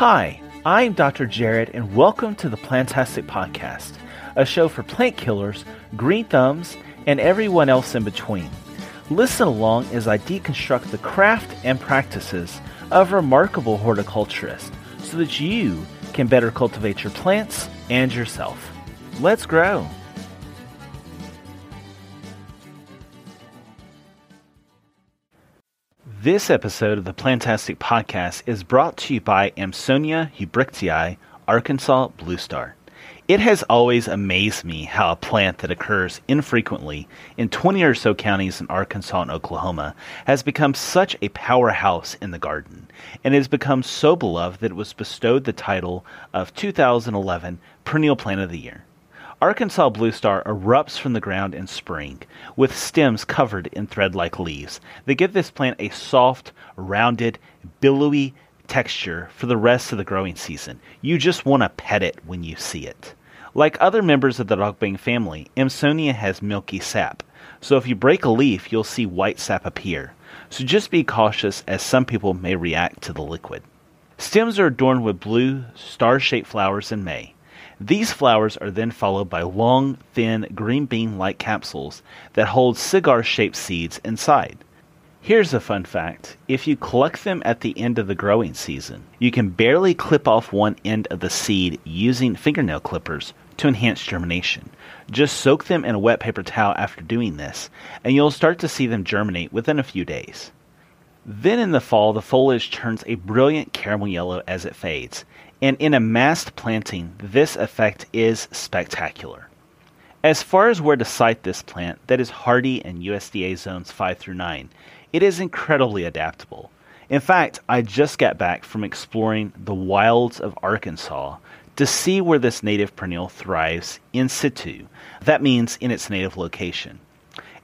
Hi, I'm Dr. Jared, and welcome to the Plantastic Podcast, a show for plant killers, green thumbs, and everyone else in between. Listen along as I deconstruct the craft and practices of remarkable horticulturists so that you can better cultivate your plants and yourself. Let's grow. This episode of the Plantastic Podcast is brought to you by Amsonia hubrichtii, Arkansas Blue Star. It has always amazed me how a plant that occurs infrequently in 20 or so counties in Arkansas and Oklahoma has become such a powerhouse in the garden and has become so beloved that it was bestowed the title of 2011 Perennial Plant of the Year. Arkansas Blue Star erupts from the ground in spring, with stems covered in thread like leaves They give this plant a soft, rounded, billowy texture for the rest of the growing season. You just want to pet it when you see it. Like other members of the dogbane family, Amsonia has milky sap, so if you break a leaf, you'll see white sap appear. So just be cautious as some people may react to the liquid. Stems are adorned with blue, star shaped flowers in May. These flowers are then followed by long, thin, green bean like capsules that hold cigar shaped seeds inside. Here's a fun fact if you collect them at the end of the growing season, you can barely clip off one end of the seed using fingernail clippers to enhance germination. Just soak them in a wet paper towel after doing this, and you'll start to see them germinate within a few days. Then in the fall, the foliage turns a brilliant caramel yellow as it fades, and in a massed planting, this effect is spectacular. As far as where to site this plant that is hardy in USDA zones 5 through 9, it is incredibly adaptable. In fact, I just got back from exploring the wilds of Arkansas to see where this native perennial thrives in situ. That means in its native location.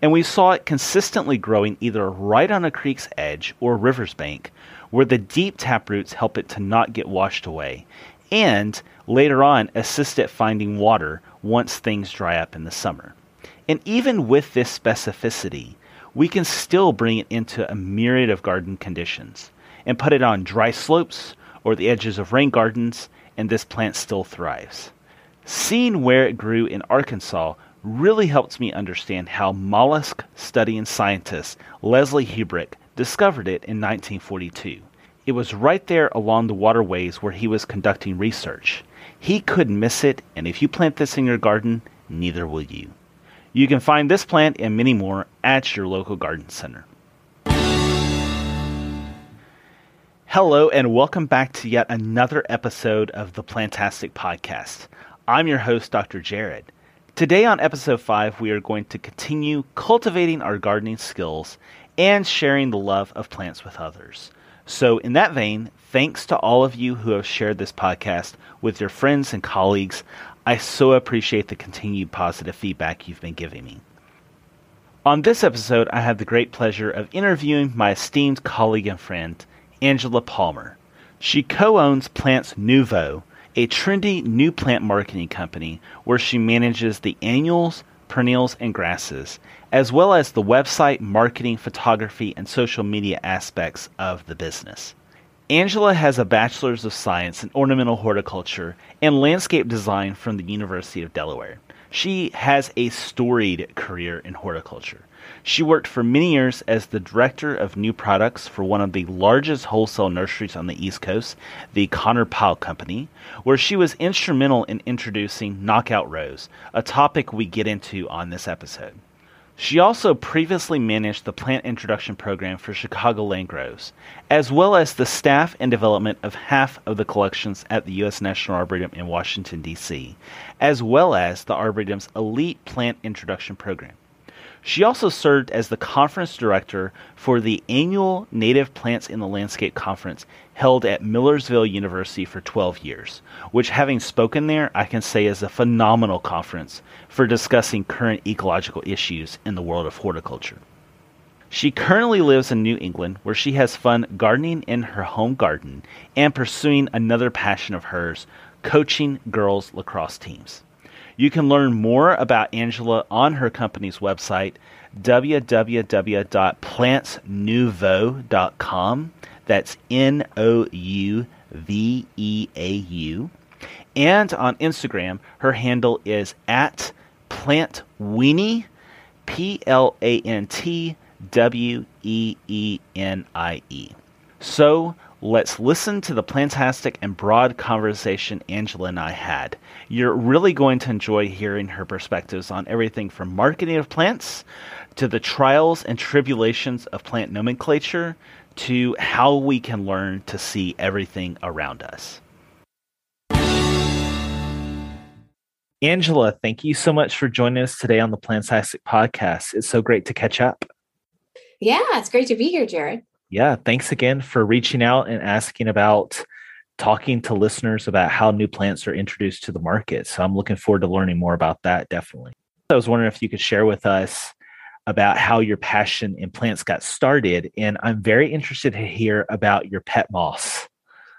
And we saw it consistently growing either right on a creek's edge or river's bank, where the deep tap roots help it to not get washed away, and later on assist it finding water once things dry up in the summer. And even with this specificity, we can still bring it into a myriad of garden conditions and put it on dry slopes or the edges of rain gardens, and this plant still thrives. Seeing where it grew in Arkansas really helped me understand how mollusk studying scientist Leslie Hubricht discovered it in 1942. It was right there along the waterways where he was conducting research. He couldn't miss it, and if you plant this in your garden, neither will you. You can find this plant and many more at your local garden center. Hello, and welcome back to yet another episode of the Plantastic Podcast. I'm your host, Dr. Jared. Today, on episode 5, we are going to continue cultivating our gardening skills and sharing the love of plants with others. So, in that vein, thanks to all of you who have shared this podcast with your friends and colleagues. I so appreciate the continued positive feedback you've been giving me. On this episode, I have the great pleasure of interviewing my esteemed colleague and friend, Angela Palmer. She co owns Plants Nouveau, a trendy new plant marketing company where she manages the annuals, perennials, and grasses, as well as the website, marketing, photography, and social media aspects of the business. Angela has a Bachelor's of Science in Ornamental Horticulture and Landscape Design from the University of Delaware. She has a storied career in horticulture. She worked for many years as the director of new products for one of the largest wholesale nurseries on the East Coast, the Conard-Pyle Company, where she was instrumental in introducing Knockout Rose, a topic we get into on this episode. She also previously managed the plant introduction program for Chicagoland Grows, as well as the staff and development of half of the collections at the U.S. National Arboretum in Washington, D.C., as well as the Arboretum's elite plant introduction program. She also served as the conference director for the annual Native Plants in the Landscape Conference held at Millersville University for 12 years, which, having spoken there, I can say is a phenomenal conference for discussing current ecological issues in the world of horticulture. She currently lives in New England, where she has fun gardening in her home garden and pursuing another passion of hers coaching girls lacrosse teams. You can learn more about Angela on her company's website, www.plantsnouveau.com. That's N O U V E A U. And on Instagram, her handle is at plantweenie, P L A N T W E E N I E. So let's listen to the plantastic and broad conversation Angela and I had. You're really going to enjoy hearing her perspectives on everything from marketing of plants to the trials and tribulations of plant nomenclature to how we can learn to see everything around us. Angela, thank you so much for joining us today on the Plantastic podcast. It's so great to catch up. Yeah, it's great to be here, Jared. Yeah, thanks again for reaching out and asking about talking to listeners about how new plants are introduced to the market. So I'm looking forward to learning more about that, definitely. I was wondering if you could share with us about how your passion in plants got started. And I'm very interested to hear about your pet moss.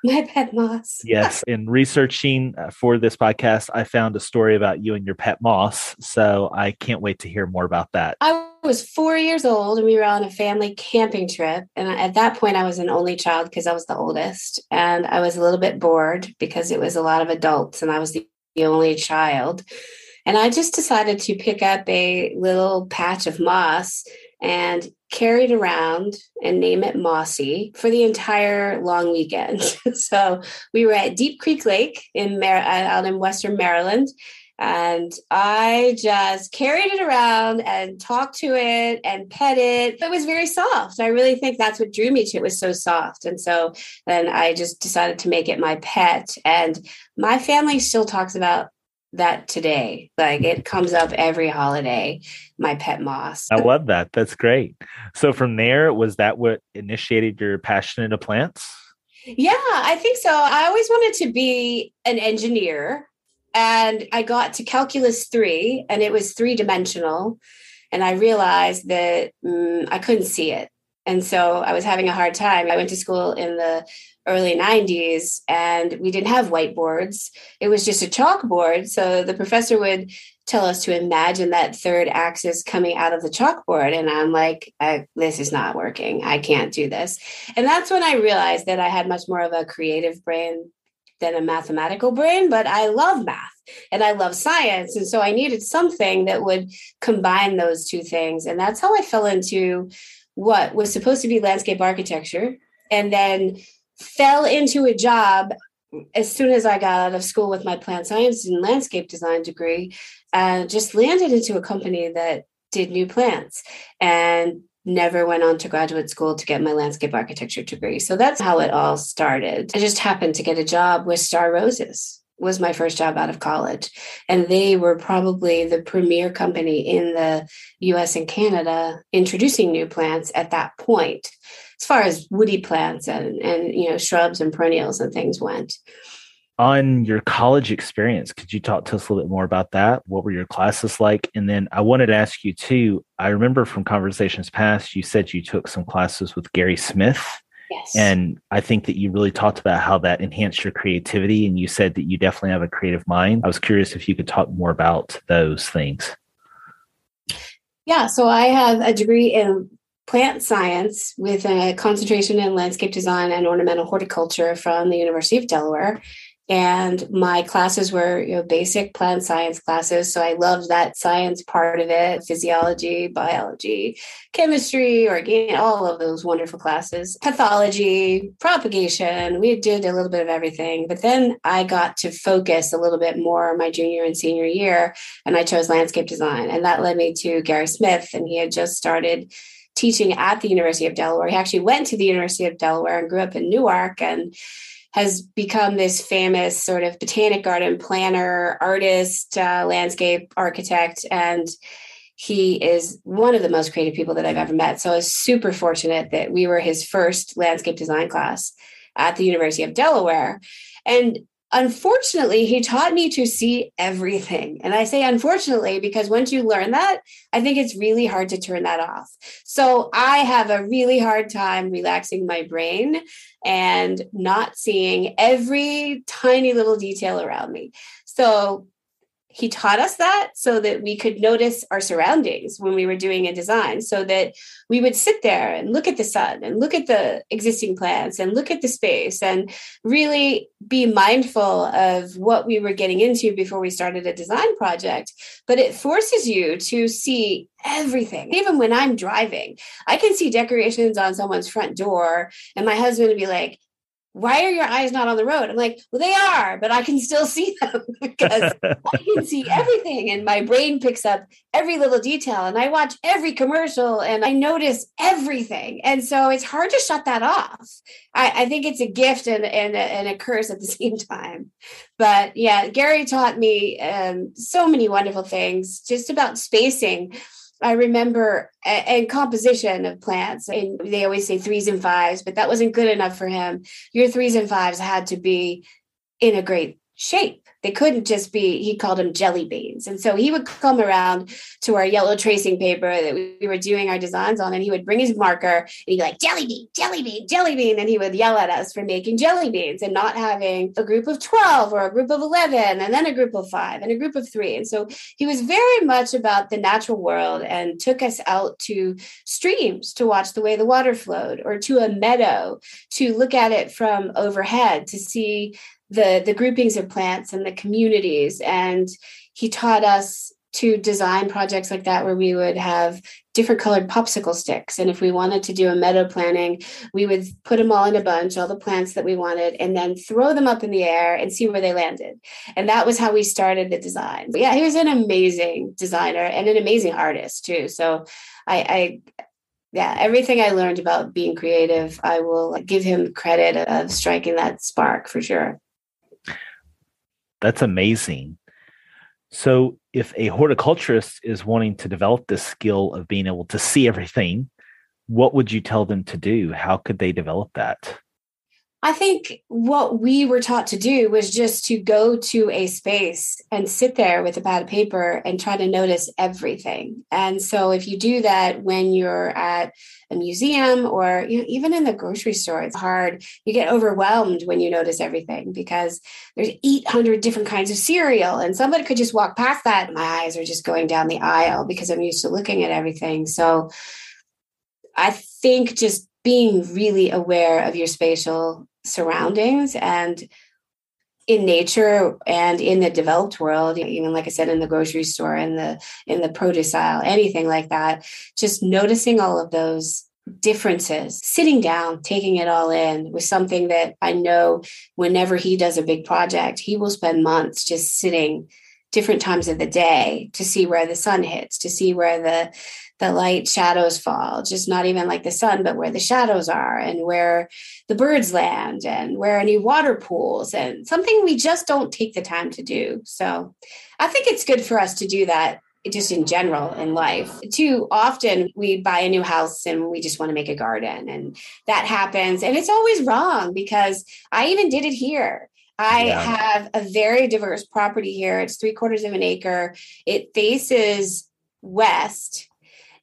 My pet moss. yes. In researching uh, for this podcast, I found a story about you and your pet moss. So I can't wait to hear more about that. I was four years old and we were on a family camping trip. And at that point, I was an only child because I was the oldest. And I was a little bit bored because it was a lot of adults and I was the only child. And I just decided to pick up a little patch of moss and carry it around and name it Mossy for the entire long weekend. so we were at Deep Creek Lake in Mar- uh, out in Western Maryland. And I just carried it around and talked to it and pet it. It was very soft. I really think that's what drew me to it. it was so soft. And so then I just decided to make it my pet. And my family still talks about that today. Like it comes up every holiday, my pet moss. I love that. That's great. So from there, was that what initiated your passion into plants? Yeah, I think so. I always wanted to be an engineer. And I got to calculus three, and it was three dimensional. And I realized that mm, I couldn't see it. And so I was having a hard time. I went to school in the early 90s and we didn't have whiteboards it was just a chalkboard so the professor would tell us to imagine that third axis coming out of the chalkboard and i'm like this is not working i can't do this and that's when i realized that i had much more of a creative brain than a mathematical brain but i love math and i love science. And so i needed something that would combine those two things. And that's how i fell into what was supposed to be landscape architecture and then fell into a job as soon as I got out of school with my plant science and landscape design degree, and just landed into a company that did new plants. And never went on to graduate school to get my landscape architecture degree. So that's how it all started. I just happened to get a job with Star Roses was my first job out of college and they were probably the premier company in the US and Canada introducing new plants at that point as far as woody plants and and you know shrubs and perennials and things went on your college experience could you talk to us a little bit more about that what were your classes like and then i wanted to ask you too i remember from conversations past you said you took some classes with gary smith Yes. And I think that you really talked about how that enhanced your creativity. And you said that you definitely have a creative mind. I was curious if you could talk more about those things. Yeah. So I have a degree in plant science with a concentration in landscape design and ornamental horticulture from the University of Delaware. And my classes were, you know, basic plant science classes. So I loved that science part of it, physiology, biology, chemistry, organic, all of those wonderful classes, pathology, propagation. We did a little bit of everything. But then I got to focus a little bit more my junior and senior year, and I chose landscape design. And that led me to Gary Smith, and he had just started teaching at the University of Delaware. He actually went to the University of Delaware and grew up in Newark and has become this famous sort of botanic garden planner, artist, uh, landscape architect, and he is one of the most creative people that I've ever met. So I was super fortunate that we were his first landscape design class at the University of Delaware. And unfortunately, he taught me to see everything. And I say unfortunately because once you learn that, I think it's really hard to turn that off. So I have a really hard time relaxing my brain and not seeing every tiny little detail around me. So he taught us that so that we could notice our surroundings when we were doing a design so that we would sit there and look at the sun and look at the existing plants and look at the space and really be mindful of what we were getting into before we started a design project. But it forces you to see everything. Even when i'm driving i can see decorations on someone's front door and my husband would be like why are your eyes not on the road? I'm like, well, they are, but I can still see them because I can see everything. And my brain picks up every little detail. And I watch every commercial and I notice everything. And so it's hard to shut that off. I, I think it's a gift and, and, and a curse at the same time. But yeah, Gary taught me um, so many wonderful things just about spacing I remember and composition of plants. And they always say threes and fives, but that wasn't good enough for him. Your threes and fives had to be in a great shape. They couldn't just be, he called them jelly beans. And so he would come around to our yellow tracing paper that we were doing our designs on, and he would bring his marker and he'd be like, jelly bean, jelly bean, jelly bean. And he would yell at us for making jelly beans and not having a group of 12 or a group of 11 and then a group of five and a group of three. And so he was very much about the natural world and took us out to streams to watch the way the water flowed or to a meadow to look at it from overhead to see the the groupings of plants and the communities. And he taught us to design projects like that where we would have different colored popsicle sticks. And if we wanted to do a meadow planting we would put them all in a bunch all the plants that we wanted and then throw them up in the air and see where they landed. And that was how we started the design. But yeah he was an amazing designer and an amazing artist too. So i i yeah, everything I learned about being creative, I will give him credit of striking that spark for sure. That's amazing. So, if a horticulturist is wanting to develop this skill of being able to see everything, what would you tell them to do? How could they develop that? I think what we were taught to do was just to go to a space and sit there with a pad of paper and try to notice everything. And so, if you do that when you're at a museum or you know, even in the grocery store, it's hard. You get overwhelmed when you notice everything because there's 800 different kinds of cereal, and somebody could just walk past that. My eyes are just going down the aisle because I'm used to looking at everything. So, I think just being really aware of your spatial surroundings and in nature and in the developed world even like i said in the grocery store in the in the produce aisle anything like that just noticing all of those differences sitting down taking it all in was something that i know whenever he does a big project he will spend months just sitting different times of the day to see where the sun hits to see where the the light shadows fall, just not even like the sun, but where the shadows are and where the birds land and where any water pools and something we just don't take the time to do. So I think it's good for us to do that just in general in life. Too often we buy a new house and we just want to make a garden and that happens. And it's always wrong because I even did it here. I yeah. have a very diverse property here. It's three quarters of an acre. It faces west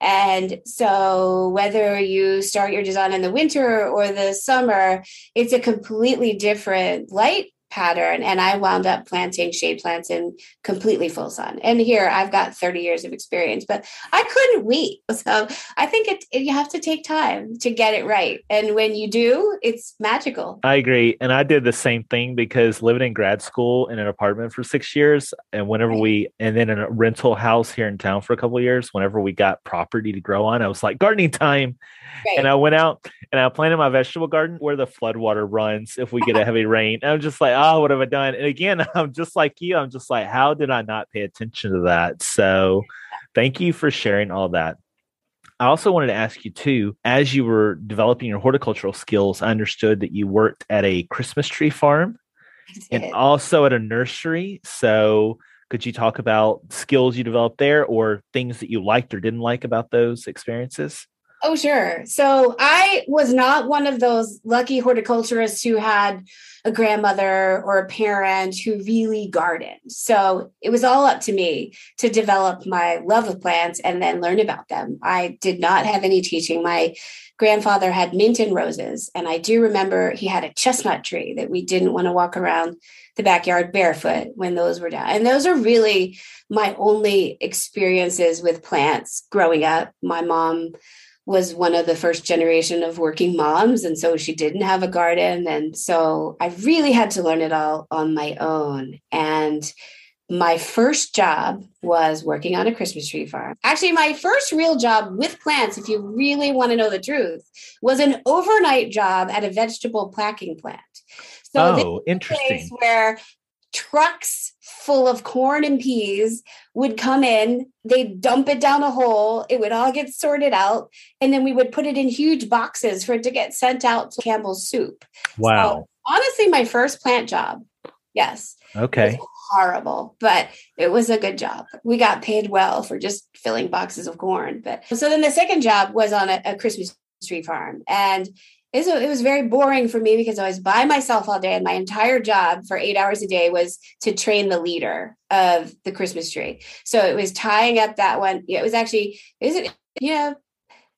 and so, whether you start your design in the winter or the summer, it's a completely different light pattern and I wound up planting shade plants in completely full sun. And here I've got 30 years of experience, but I couldn't wait. So I think it, it, you have to take time to get it right. And when you do, it's magical. I agree. And I did the same thing because living in grad school in an apartment for 6 years and whenever right. we and then in a rental house here in town for a couple years, whenever we got property to grow on, I was like gardening time. Right. And I went out and I planted my vegetable garden where the floodwater runs if we get a heavy rain. And I'm just like, what have I done? And again, I'm just like you. I'm just like, how did I not pay attention to that? So thank you for sharing all that. I also wanted to ask you too, as you were developing your horticultural skills, I understood that you worked at a Christmas tree farm and also at a nursery. So could you talk about skills you developed there or things that you liked or didn't like about those experiences? Oh, sure. So I was not one of those lucky horticulturists who had a grandmother or a parent who really gardened. So it was all up to me to develop my love of plants and then learn about them. I did not have any teaching. My grandfather had mint and roses. And I do remember he had a chestnut tree that we didn't want to walk around the backyard barefoot when those were down. And those are really my only experiences with plants growing up. My mom was one of the first generation of working moms and so she didn't have a garden and so i really had to learn it all on my own. And my first job was working on a christmas tree farm. Actually my first real job with plants if you really want to know the truth was an overnight job at a vegetable packing plant. So oh interesting. where trucks full of corn and peas would come in they'd dump it down a hole it would all get sorted out and then we would put it in huge boxes for it to get sent out to campbell's soup. Wow. so, honestly my first plant job yes. Okay. Horrible but it was a good job. We got paid well for just filling boxes of corn but so then the second job was on a, a christmas tree farm and it was very boring for me because I was by myself all day, and my entire job for eight hours a day was to train the leader of the Christmas tree. So it was tying up that one. It was actually, is it, you know,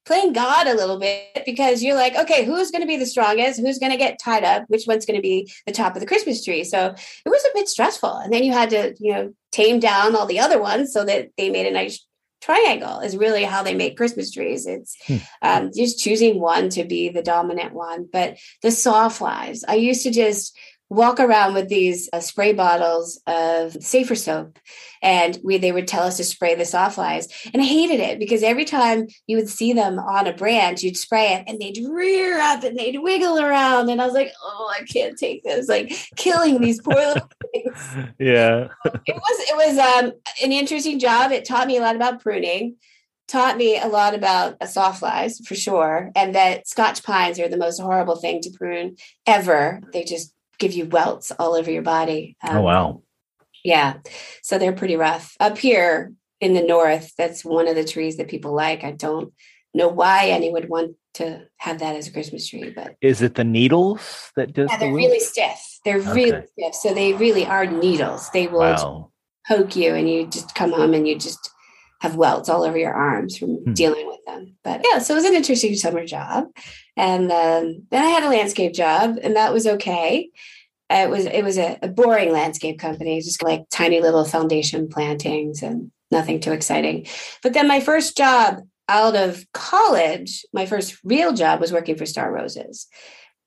playing God a little bit because you're like, okay, who's going to be the strongest? Who's going to get tied up? Which one's going to be the top of the Christmas tree? So it was a bit stressful. And then you had to, you know, tame down all the other ones so that they made a nice triangle is really how they make Christmas trees. It's hmm. um, just choosing one to be the dominant one. But the sawflies, I used to just walk around with these uh, spray bottles of safer soap and we they would tell us to spray the soft sawflies and i hated it because every time you would see them on a branch you'd spray it and they'd rear up and they'd wiggle around. And i was like oh i can't take this like killing these poor little things. Yeah. It was it was um, an interesting job. It taught me a lot about pruning taught me a lot about soft sawflies for sure and that scotch pines are the most horrible thing to prune ever. They just give you welts all over your body. Um, oh wow. Yeah. So they're pretty rough. Up here in the north, that's one of the trees that people like. I don't know why anyone would want to have that as a Christmas tree, but is it the needles that does Yeah, they're the really stiff. They're okay. really stiff. So they really are needles. They will wow. poke you and you just come home and you just have welts all over your arms from hmm. dealing with them. But yeah, so it was an interesting summer job. And um, then I had a landscape job, and that was okay. Uh, it was it was a, a boring landscape company, just like tiny little foundation plantings and nothing too exciting. But then my first job out of college, my first real job was working for Star Roses.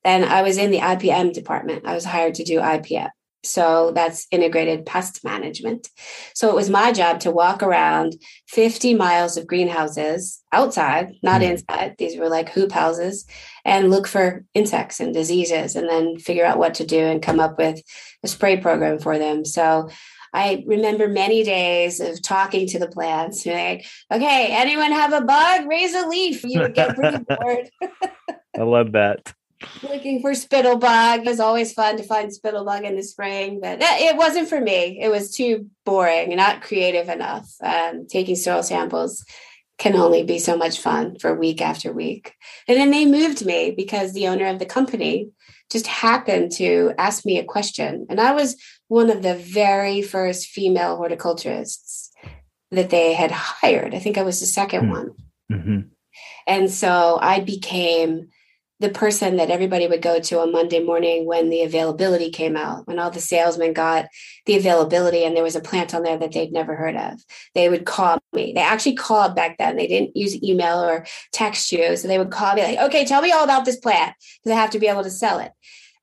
And I was in the IPM department. I was hired to do IPM. So that's integrated pest management. So it was my job to walk around 50 miles of greenhouses outside, not mm. inside. These were like hoop houses, and look for insects and diseases and then figure out what to do and come up with a spray program for them. So I remember many days of talking to the plants, like, okay, anyone have a bug? Raise a leaf. You would get pretty bored. I love that looking for spittlebug. It was always fun to find spittlebug in the spring, but it wasn't for me. It was too boring and not creative enough. Um, taking soil samples can only be so much fun for week after week. And then they moved me because the owner of the company just happened to ask me a question. And I was one of the very first female horticulturists that they had hired. I think I was the 2nd mm-hmm. one. And so I became the person that everybody would go to on Monday morning when the availability came out, when all the salesmen got the availability and there was a plant on there that they'd never heard of. They would call me. They actually called back then. They didn't use email or text you. So they would call me like, okay, tell me all about this plant because I have to be able to sell it.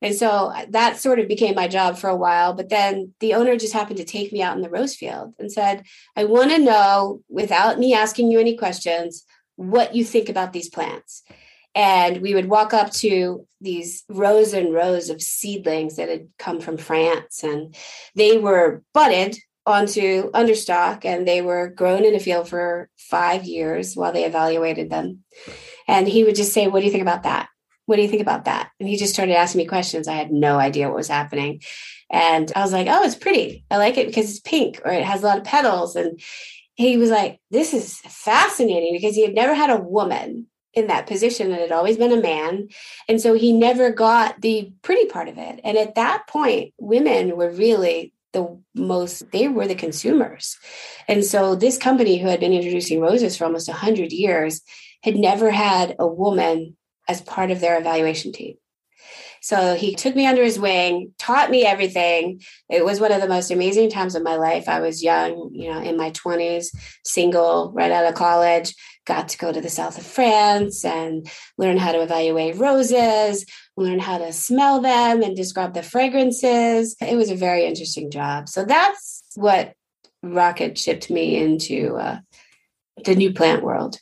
And so uh, that sort of became my job for a while. But then the owner just happened to take me out in the rose field and said, I want to know, without me asking you any questions, what you think about these plants and we would walk up to these rows and rows of seedlings that had come from France and they were budded onto understock and they were grown in a field for five years while they evaluated them. And he would just say what do you think about that? What do you think about that? And he just started asking me questions. I had no idea what was happening. And i was like oh it's pretty. I like it because it's pink or it has a lot of petals. And he was like this is fascinating because he had never had a woman in that position and had always been a man. And so he never got the pretty part of it. And at that point, women were really the most, they were the consumers. And so this company who had been introducing roses for almost 100 years had never had a woman as part of their evaluation team. So he took me under his wing, taught me everything. It was one of the most amazing times of my life. I was young, you know, in my 20s, single, right out of college, got to go to the south of France and learn how to evaluate roses, learn how to smell them and describe the fragrances. It was a very interesting job. So that's what rocket shipped me into uh, the new plant world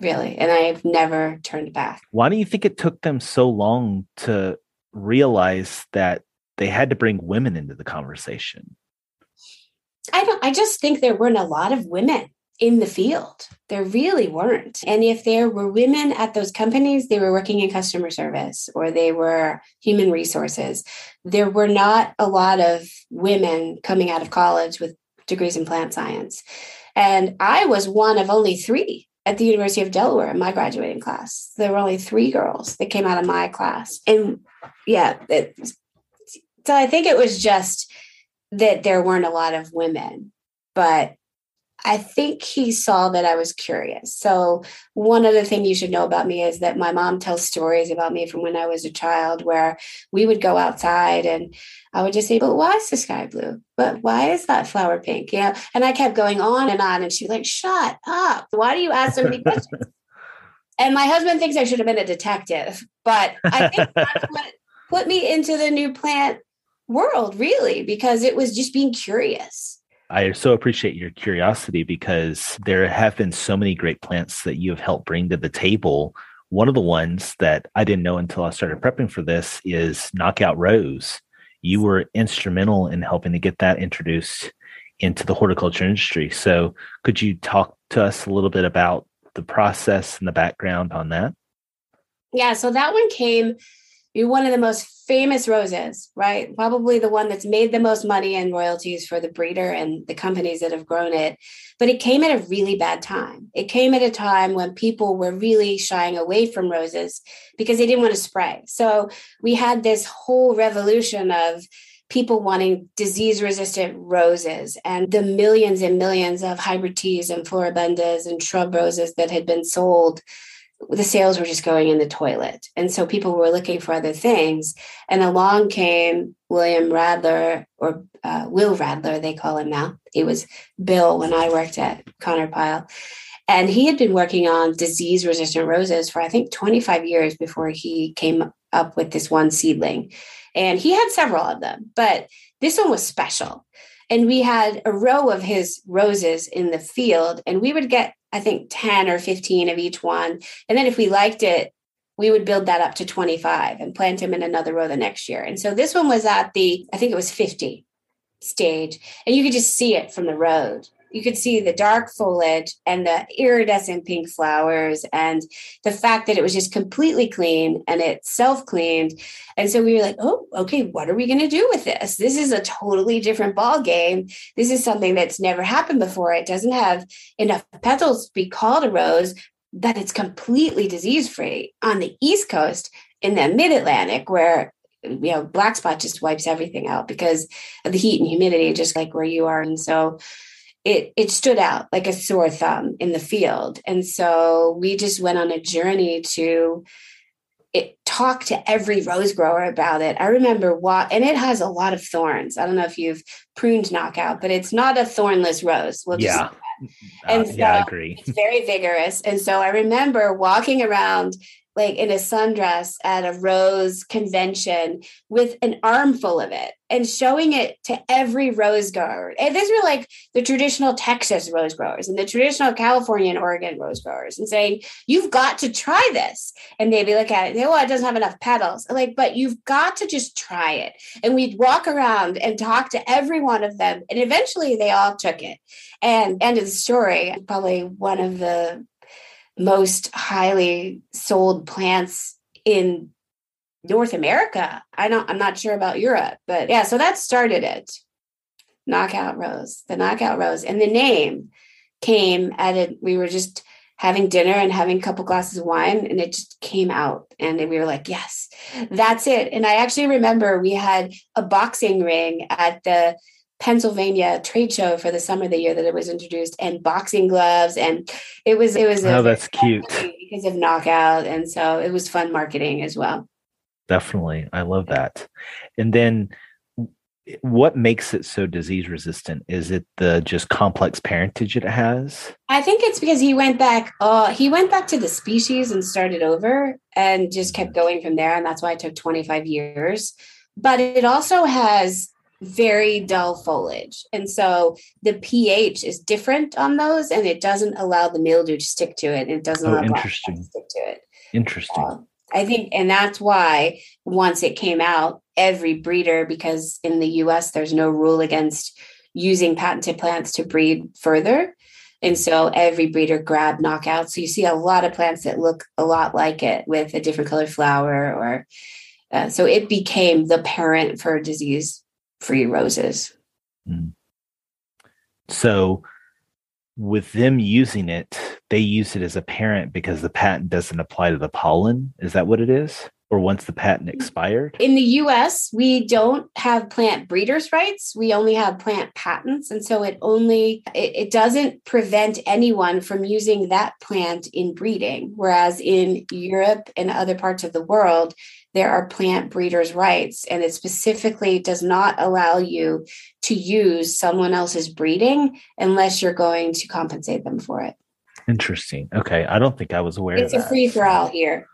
really. And I've never turned back. Why do you think it took them so long to realize that they had to bring women into the conversation? I don't I just think there weren't a lot of women in the field. There really weren't. And if there were women at those companies, they were working in customer service or they were human resources. There were not a lot of women coming out of college with degrees in plant science. And I was one of only three at the University of Delaware in my graduating class. There were only three girls that came out of my class. And yeah, it, so I think it was just that there weren't a lot of women, but I think he saw that I was curious. So, one other thing you should know about me is that my mom tells stories about me from when I was a child where we would go outside and I would just say, But why is the sky blue? But why is that flower pink? Yeah. And I kept going on and on. And she's like, Shut up. Why do you ask so many questions? and my husband thinks I should have been a detective. But I think that's what put me into the new plant world, really, because it was just being curious. I so appreciate your curiosity because there have been so many great plants that you have helped bring to the table. One of the ones that I didn't know until I started prepping for this is Knockout Rose. You were instrumental in helping to get that introduced into the horticulture industry. So, could you talk to us a little bit about the process and the background on that? Yeah, so that one came you're one of the most famous roses, right? Probably the one that's made the most money in royalties for the breeder and the companies that have grown it. But it came at a really bad time. It came at a time when people were really shying away from roses because they didn't want to spray. So we had this whole revolution of people wanting disease resistant roses and the millions and millions of hybrid teas and floribundas and shrub roses that had been sold the sales were just going in the toilet. And so people were looking for other things. And along came William Radler, or uh, Will Radler, they call him now. He was Bill when I worked at Conard-Pyle. And he had been working on disease resistant roses for, I think, 25 years before he came up with this one seedling. And he had several of them, but this one was special. And we had a row of his roses in the field, and we would get I think 10 or 15 of each one. And then if we liked it, we would build that up to 25 and plant them in another row the next year. And so this one was at the, I think it was 50 stage, and you could just see it from the road you could see the dark foliage and the iridescent pink flowers and the fact that it was just completely clean and it self cleaned and so we were like oh okay what are we going to do with this? This is a totally different ball game this is something that's never happened before. It doesn't have enough petals to be called a rose that it's completely disease free on the east coast in the mid atlantic where you know black spot just wipes everything out because of the heat and humidity just like where you are. And so it it stood out like a sore thumb in the field. And so we just went on a journey to it talk to every rose grower about it. I remember what and it has a lot of thorns. I don't know if you've pruned knockout but it's not a thornless rose. We'll yeah. and uh, so yeah, I agree. it's very vigorous. And so I remember walking around like in a sundress at a rose convention with an armful of it and showing it to every rose grower. And these were like the traditional Texas rose growers and the traditional California and Oregon rose growers and saying, you've got to try this. And they'd be looking at it, they, well, it doesn't have enough petals. Like, but you've got to just try it. And we'd walk around and talk to every one of them. And eventually they all took it. And end of the story, probably one of the most highly sold plants in North America. I don't I'm not sure about Europe, but yeah, so that started it. Knockout Rose, the Knockout Rose. And the name came at it. We were just having dinner and having a couple glasses of wine and it just came out and we were like yes that's it and i actually remember we had a boxing ring at the pennsylvania trade show for the summer of the year that it was introduced and boxing gloves and it was it was oh that's cute because of knockout and so it was fun marketing as well definitely i love that and then what makes it so disease resistant? Is it the just complex parentage it has? I think it's because he went back. Uh, he went back to the species and started over, and just kept going from there. And that's why it took 25 years. But it also has very dull foliage, and so the pH is different on those, and it doesn't allow the mildew to stick to it. It doesn't oh, allow interesting. to stick to it. Interesting. Uh, I think, and that's why once it came out, every breeder, because in the US, there's no rule against using patented plants to breed further. And so every breeder grabbed knockout. So you see a lot of plants that look a lot like it with a different colored flower, or uh, so it became the parent for disease free roses. Mm. So with them using it, they use it as a parent because the patent doesn't apply to the pollen. Is that what it is? Or once the patent mm. expired? In the US, we don't have plant breeders' rights. We only have plant patents. And so it only it, it doesn't prevent anyone from using that plant in breeding. Whereas in Europe and other parts of the world, there are plant breeders' rights, and it specifically does not allow you to use someone else's breeding unless you're going to compensate them for it. Interesting. Okay. I don't think I was aware it's a free for all here.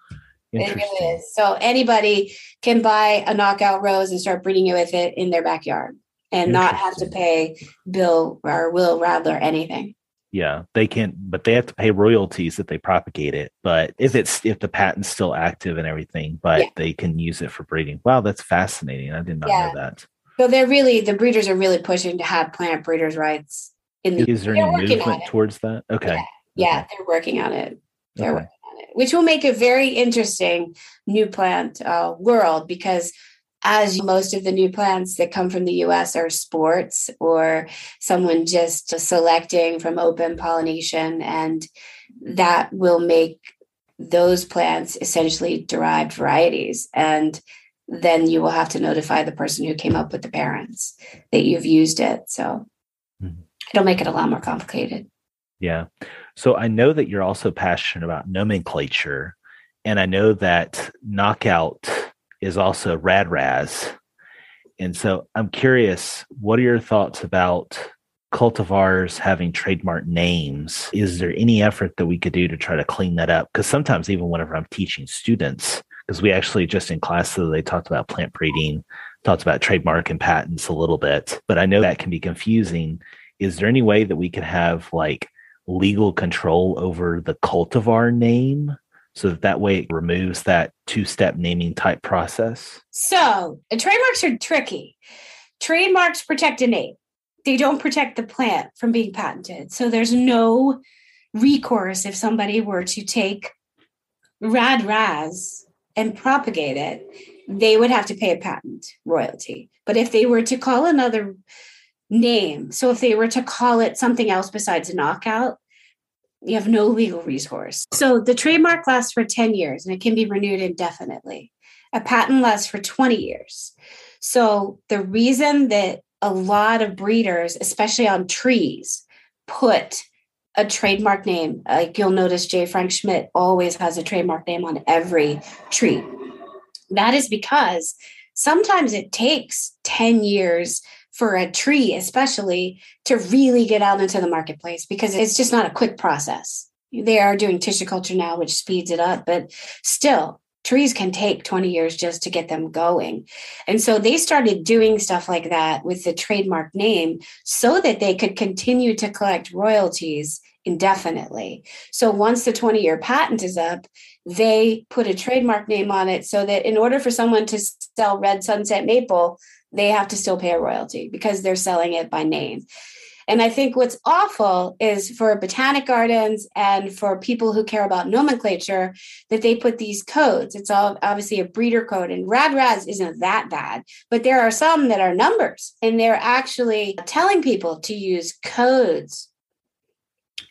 It really is. So anybody can buy a knockout rose and start breeding it with it in their backyard and not have to pay Bill or Will Radler anything yeah they can but they have to pay royalties if they propagate it but if it's if the patent's still active and everything but yeah. they can use it for breeding wow that's fascinating i did not yeah. know that so they're really the breeders are really pushing to have plant breeders rights in the is there any movement towards that okay yeah, yeah okay. they're working on it they're okay. working on it which will make a very interesting new plant uh, world because as most of the new plants that come from the US are sports or someone just selecting from open pollination, and that will make those plants essentially derived varieties. And then you will have to notify the person who came up with the parents that you've used it. So mm-hmm. it'll make it a lot more complicated. Yeah. So I know that you're also passionate about nomenclature. And I know that knockout is also Radrazz. And so I'm curious, what are your thoughts about cultivars having trademark names? Is there any effort that we could do to try to clean that up? Because sometimes, even whenever I'm teaching students, because we actually just in class, so they talked about plant breeding, talked about trademark and patents a little bit, but I know that can be confusing. Is there any way that we could have like legal control over the cultivar name so that that way it removes that two-step naming type process. So trademarks are tricky. Trademarks protect a name. They don't protect the plant from being patented. So there's no recourse if somebody were to take Radrazz and propagate it they would have to pay a patent royalty. But if they were to call another name so if they were to call it something else besides knockout you have no legal recourse. So the trademark lasts for 10 years and it can be renewed indefinitely. A patent lasts for 20 years. So the reason that a lot of breeders, especially on trees, put a trademark name, like you'll notice J. Frank Schmidt always has a trademark name on every tree. That is because sometimes it takes 10 years for a tree, especially to really get out into the marketplace because it's just not a quick process. They are doing tissue culture now, which speeds it up, but still, trees can take 20 years just to get them going. And so they started doing stuff like that with the trademark name so that they could continue to collect royalties indefinitely. So once the 20 year patent is up, they put a trademark name on it so that in order for someone to sell red sunset maple, they have to still pay a royalty because they're selling it by name. And I think what's awful is for botanic gardens and for people who care about nomenclature that they put these codes. It's all obviously a breeder code, and Radrazz isn't that bad, but there are some that are numbers, and they're actually telling people to use codes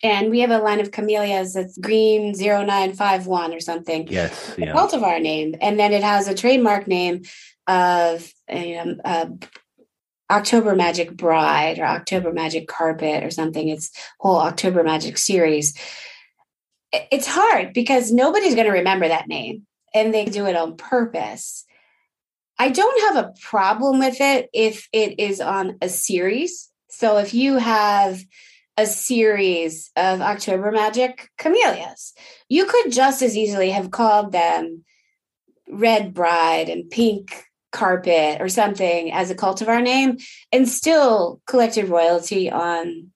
And we have a line of camellias that's green 0951 or something. Yes. Yeah. cultivar name. And then it has a trademark name of um, uh, October Magic Bride or October Magic Carpet or something. It's whole October Magic series. It's hard because nobody's going to remember that name and they do it on purpose. I don't have a problem with it if it is on a series. So if you have a series of October Magic camellias, you could just as easily have called them Red Bride and Pink Carpet or something as a cultivar name and still collected royalty on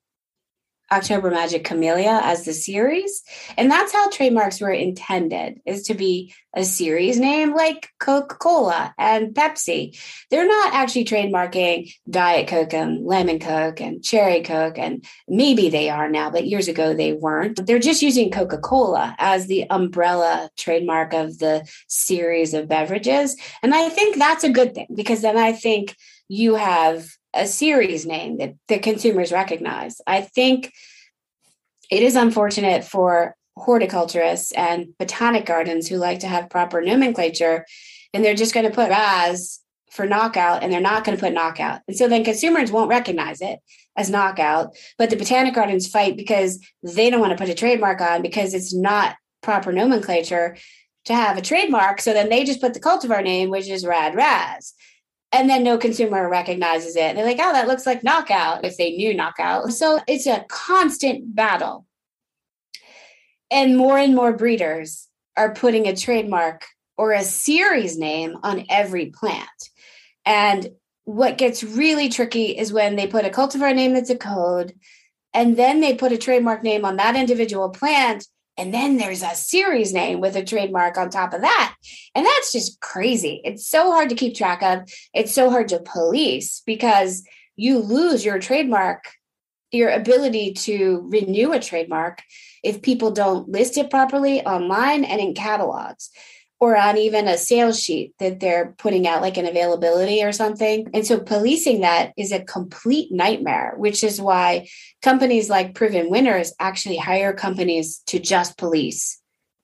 October Magic Camellia as the series. And that's how trademarks were intended is to be a series name like Coca-Cola and Pepsi. They're not actually trademarking Diet Coke and Lemon Coke and Cherry Coke and maybe they are now, but years ago they weren't. They're just using Coca-Cola as the umbrella trademark of the series of beverages. And I think that's a good thing because then I think you have a series name that the consumers recognize. I think it is unfortunate for horticulturists and botanic gardens who like to have proper nomenclature and they're just going to put raz for knockout and they're not going to put knockout. And so then consumers won't recognize it as knockout, but the botanic gardens fight because they don't want to put a trademark on because it's not proper nomenclature to have a trademark. So then they just put the cultivar name, which is Radrazz and then no consumer recognizes it. They're like, oh, that looks like knockout if they knew knockout. So it's a constant battle. And more and more breeders are putting a trademark or a series name on every plant. And what gets really tricky is when they put a cultivar name that's a code, and then they put a trademark name on that individual plant and then there's a series name with a trademark on top of that. And that's just crazy. It's so hard to keep track of. It's so hard to police because you lose your trademark, your ability to renew a trademark if people don't list it properly online and in catalogs or on even a sales sheet that they're putting out, like an availability or something. And so policing that is a complete nightmare, which is why companies like Proven Winners actually hire companies to just police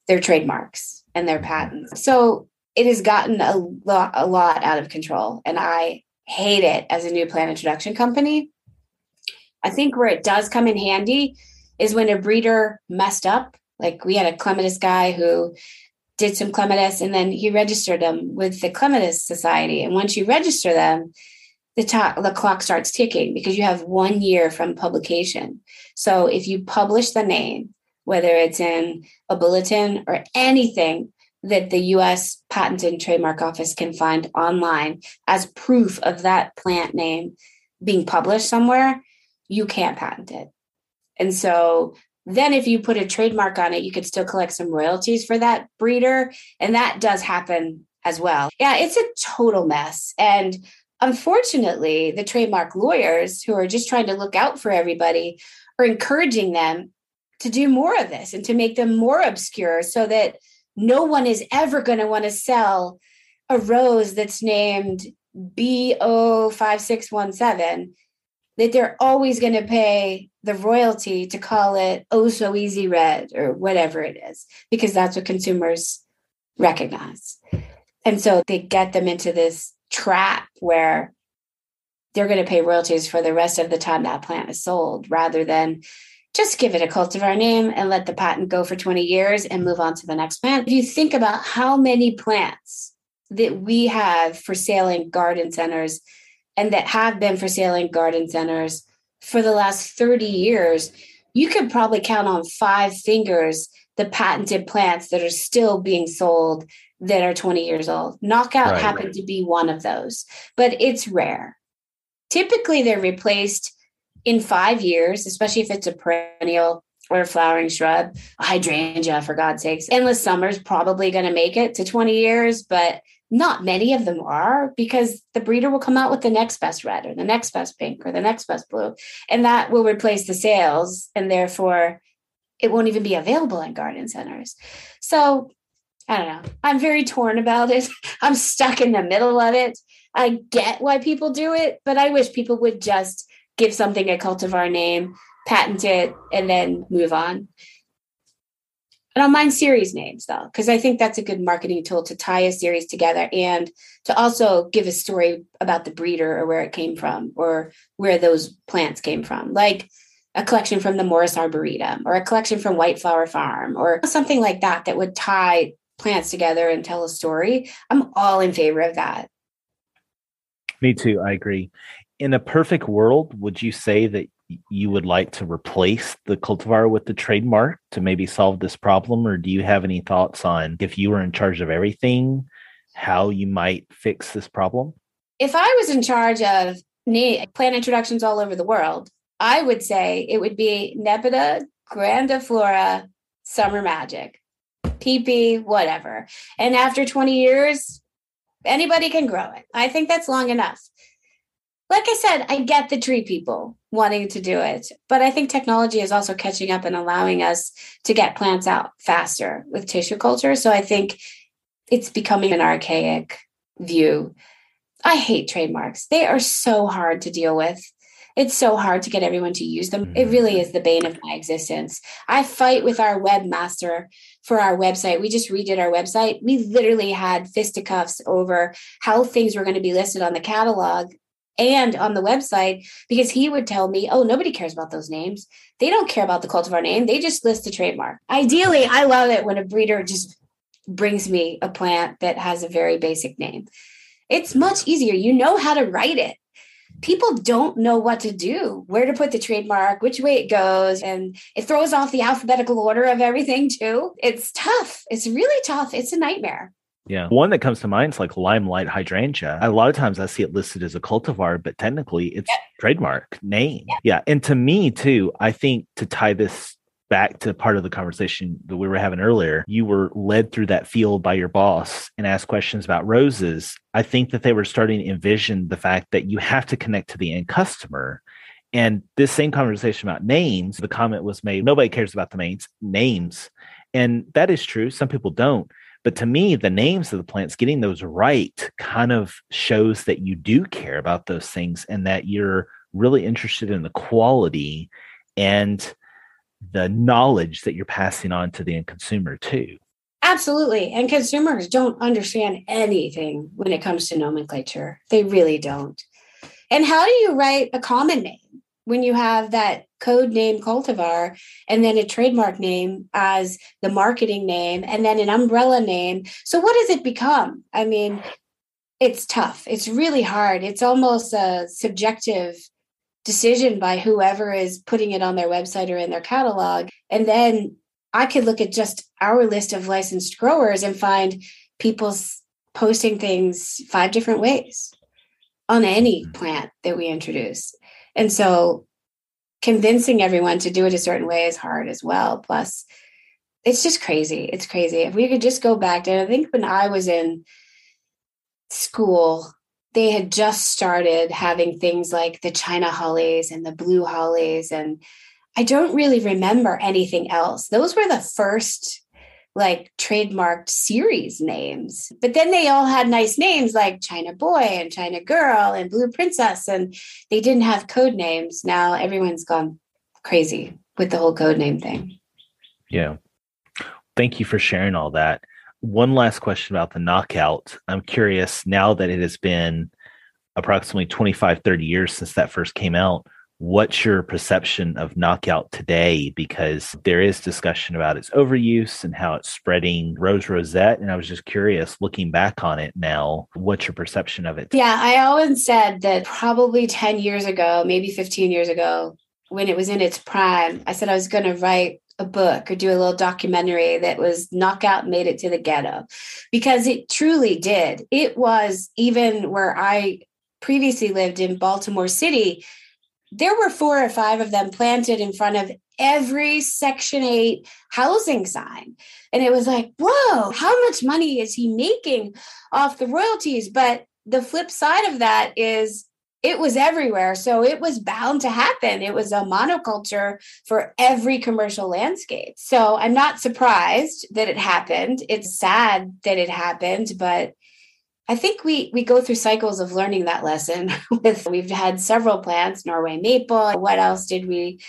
their trademarks and their patents. So it has gotten a lot, a lot out of control. And I hate it as a new plant introduction company. I think where it does come in handy is when a breeder messed up. Like we had a clematis guy who did some clematis and then he registered them with the clematis society and once you register them the, to- the clock starts ticking because you have one year from publication so if you publish the name whether it's in a bulletin or anything that the US Patent and Trademark Office can find online as proof of that plant name being published somewhere, you can't patent it. And so then, if you put a trademark on it, you could still collect some royalties for that breeder. And that does happen as well. Yeah, it's a total mess. And unfortunately, the trademark lawyers who are just trying to look out for everybody are encouraging them to do more of this and to make them more obscure so that no one is ever going to want to sell a rose that's named BO5617 that they're always going to pay the royalty to call it oh so easy red or whatever it is because that's what consumers recognize and so they get them into this trap where they're going to pay royalties for the rest of the time that plant is sold rather than just give it a cultivar name and let the patent go for 20 years and move on to the next plant. If you think about how many plants that we have for sale in garden centers and that have been for sale in garden centers for the last 30 years, you could probably count on five fingers the patented plants that are still being sold that are 20 years old. Knockout right, happened right. to be one of those, but it's rare. Typically, they're replaced in five years, especially if it's a perennial or a flowering shrub, a hydrangea, for God's sakes. Endless Summer's probably going to make it to 20 years, but not many of them are because the breeder will come out with the next best red or the next best pink or the next best blue and that will replace the sales and therefore it won't even be available in garden centers. So i don't know. I'm very torn about it. I'm stuck in the middle of it. I get why people do it but i wish people would just give something a cultivar name patent it, and then move on. I don't mind series names though, because I think that's a good marketing tool to tie a series together and to also give a story about the breeder or where it came from or where those plants came from. Like a collection from the Morris Arboretum or a collection from White Flower Farm or something like that that would tie plants together and tell a story. I'm all in favor of that. Me too. I agree. In a perfect world, would you say that you would like to replace the cultivar with the trademark to maybe solve this problem? Or do you have any thoughts on if you were in charge of everything, how you might fix this problem? If I was in charge of plant introductions all over the world, I would say it would be Nepeta grandiflora summer magic, PP, whatever. And after 20 years, anybody can grow it. I think that's long enough like I said, I get the tree people wanting to do it, but I think technology is also catching up and allowing us to get plants out faster with tissue culture. So I think it's becoming an archaic view. I hate trademarks. They are so hard to deal with. It's so hard to get everyone to use them. It really mm-hmm. is the bane of my existence. I fight with our webmaster for our website. We just redid our website. We literally had fisticuffs over how things were going to be listed on the catalog and on the website because he would tell me, oh, nobody cares about those names. They don't care about the cultivar name. They just list the trademark. Ideally, I love it when a breeder just brings me a plant that has a very basic name. It's much easier. You know how to write it. People don't know what to do, where to put the trademark, which way it goes, and it throws off the alphabetical order of everything too. It's tough. It's really tough. It's a nightmare. Yeah. One that comes to mind is like limelight hydrangea. A lot of times I see it listed as a cultivar, but technically it's yep. trademark name. Yep. Yeah. And to me too, I think to tie this back to part of the conversation that we were having earlier, you were led through that field by your boss and asked questions about roses. I think that they were starting to envision the fact that you have to connect to the end customer. And this same conversation about names, the comment was made, nobody cares about the names, names. And that is true. Some people don't. But to me, the names of the plants, getting those right kind of shows that you do care about those things and that you're really interested in the quality and the knowledge that you're passing on to the end consumer too. Absolutely. And consumers don't understand anything when it comes to nomenclature. They really don't. And how do you write a common name? when you have that code name cultivar and then a trademark name as the marketing name and then an umbrella name. So what does it become? I mean, it's tough. It's really hard. It's almost a subjective decision by whoever is putting it on their website or in their catalog. And then I could look at just our list of licensed growers and find people posting things five different ways on any mm-hmm. plant that we introduce. And so convincing everyone to do it a certain way is hard as well. Plus, it's just crazy. It's crazy. If we could just go back to, I think when I was in school, they had just started having things like the China hollies and the blue hollies. And I don't really remember anything else. Those were the first like trademarked series names. But then they all had nice names like China Boy and China Girl and Blue Princess, and they didn't have code names. Now everyone's gone crazy with the whole code name thing. Yeah. Thank you for sharing all that. One last question about the knockout. I'm curious now that it has been approximately 25, 30 years since that first came out what's your perception of knockout today? Because there is discussion about its overuse and how it's spreading rose rosette and i was just curious looking back on it now what's your perception of it? Yeah i always said that probably 10 years ago maybe 15 years ago when it was in its prime i said i was going to write a book or do a little documentary that was knockout made it to the ghetto. Because it truly did. It was even where i previously lived in baltimore city there were four or five of them planted in front of every section 8 housing sign. And it was like whoa how much money is he making off the royalties? But the flip side of that is it was everywhere. So it was bound to happen. It was a monoculture for every commercial landscape. So i'm not surprised that it happened. It's sad that it happened but I think we we go through cycles of learning that lesson with we've had several plants, Norway maple. What else did we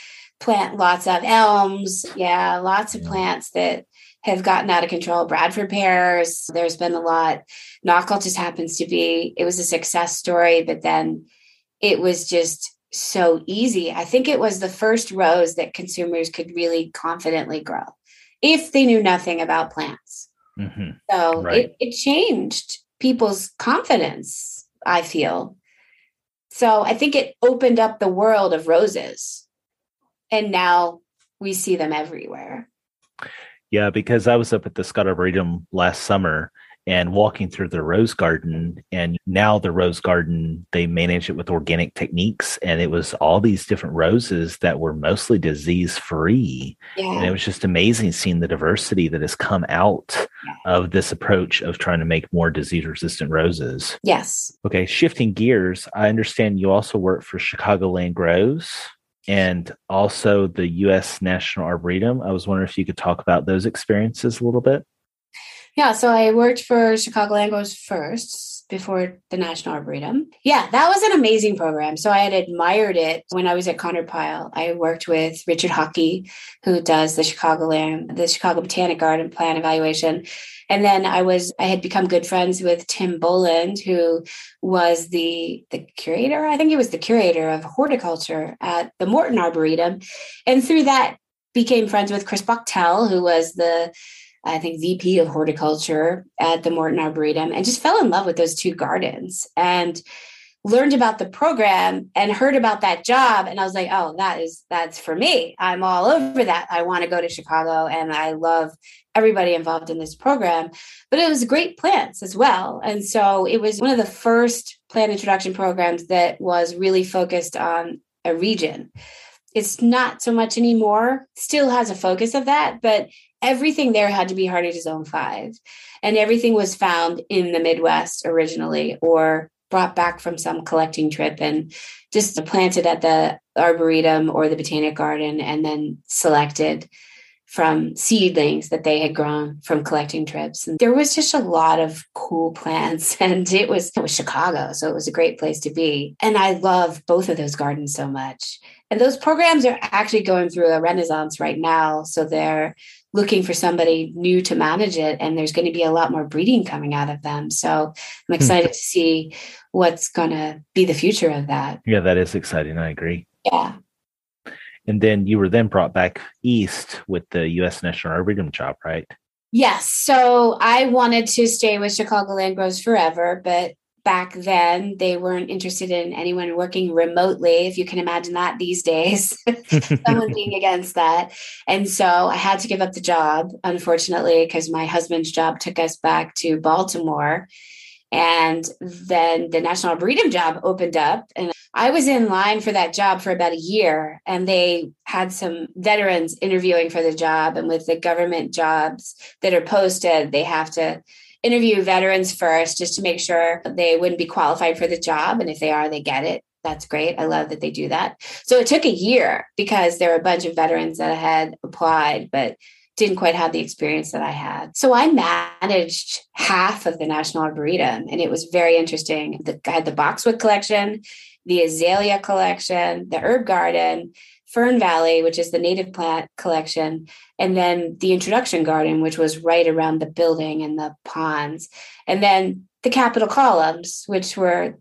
plant lots of elms. Yeah, lots of plants that have gotten out of control. Bradford pears, there's been a lot. Knockout just happens to be, it was a success story, but then it was just so easy. I think it was the first rose that consumers could really confidently grow if they knew nothing about plants. Mm-hmm. So right. it, it changed people's confidence, I feel. So I think it opened up the world of roses. And now we see them everywhere. Yeah, because I was up at the Scott Arboretum last summer and walking through the rose garden and now the rose garden they manage it with organic techniques and it was all these different roses that were mostly disease free yeah. and it was just amazing seeing the diversity that has come out of this approach of trying to make more disease resistant roses yes okay shifting gears i understand you also work for chicagoland grows and also the U.S. National Arboretum. I was wondering if you could talk about those experiences a little bit. Yeah, so I worked for Chicagoland Grows first before the National Arboretum. Yeah, that was an amazing program. So I had admired it when I was at Conard Pyle. I worked with Richard Hawke, who does the Chicagoland, the Chicago Botanic Garden plan evaluation. And then I was I had become good friends with Tim Boland, who was the the curator. I think he was the curator of horticulture at the Morton Arboretum, and through that became friends with Kris Bachtell, who was the I think VP of horticulture at the Morton Arboretum, and just fell in love with those two gardens and learned about the program and heard about that job and i was like oh that is that's for me i'm all over that i want to go to chicago and i love everybody involved in this program, but it was great plants as well. And so it was one of the first plant introduction programs that was really focused on a region. It's not so much anymore, still has a focus of that, but everything there had to be Heritage Zone 5. And everything was found in the Midwest originally or brought back from some collecting trip and just planted at the arboretum or the botanic garden and then selected from seedlings that they had grown from collecting trips. And there was just a lot of cool plants and it was it was Chicago, so it was a great place to be. And I love both of those gardens so much. And those programs are actually going through a renaissance right now, so they're looking for somebody new to manage it and there's going to be a lot more breeding coming out of them. So I'm hmm. excited to see what's going to be the future of that. Yeah, that is exciting. I agree. Yeah and then you were then brought back east with the U.S. National Arboretum job, right? Yes. So I wanted to stay with Chicagoland Grows forever, but back then they weren't interested in anyone working remotely if you can imagine that these days someone being against that and so i had to give up the job unfortunately because my husband's job took us back to baltimore and then the national arboretum job opened up and I was in line for that job for about a year, and they had some veterans interviewing for the job. And with the government jobs that are posted, they have to interview veterans first just to make sure they wouldn't be qualified for the job. And if they are, they get it. That's great. I love that they do that. So it took a year because there were a bunch of veterans that had applied, but didn't quite have the experience that I had. So I managed half of the National Arboretum, and it was very interesting. The, I had the boxwood collection, the azalea collection, the herb garden, Fern Valley, which is the native plant collection, and then the introduction garden, which was right around the building and the ponds, and then the Capitol columns, which were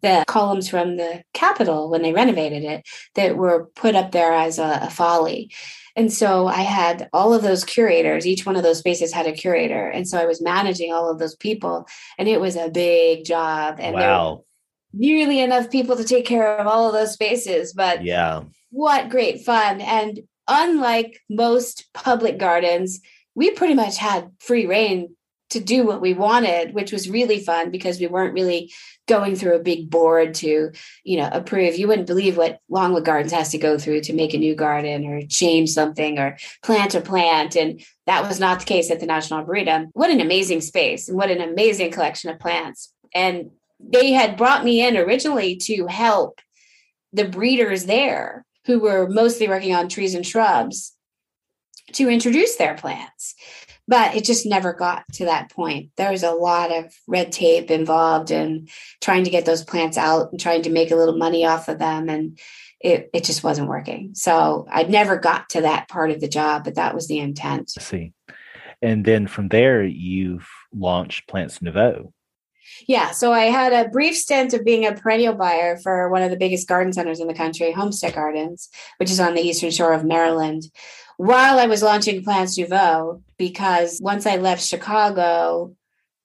the columns from the Capitol when they renovated it that were put up there as a, a folly. And so I had all of those curators, each one of those spaces had a curator. And so I was managing all of those people, and it was a big job. And wow nearly enough people to take care of all of those spaces. But yeah, what great fun. And unlike most public gardens, we pretty much had free reign to do what we wanted, which was really fun because we weren't really going through a big board to, you know, approve. You wouldn't believe what Longwood Gardens has to go through to make a new garden or change something or plant a plant. And that was not the case at the National Arboretum. What an amazing space and what an amazing collection of plants. And they had brought me in originally to help the breeders there who were mostly working on trees and shrubs to introduce their plants. but it just never got to that point. There was a lot of red tape involved in trying to get those plants out and trying to make a little money off of them. And it, it just wasn't working. So I'd never got to that part of the job, but that was the intent. I see. And then from there, you've launched Plants Nouveau. Yeah. So I had a brief stint of being a perennial buyer for one of the biggest garden centers in the country, Homestead Gardens, which is on the eastern shore of Maryland, while I was launching Plants Nouveau, because once I left Chicago,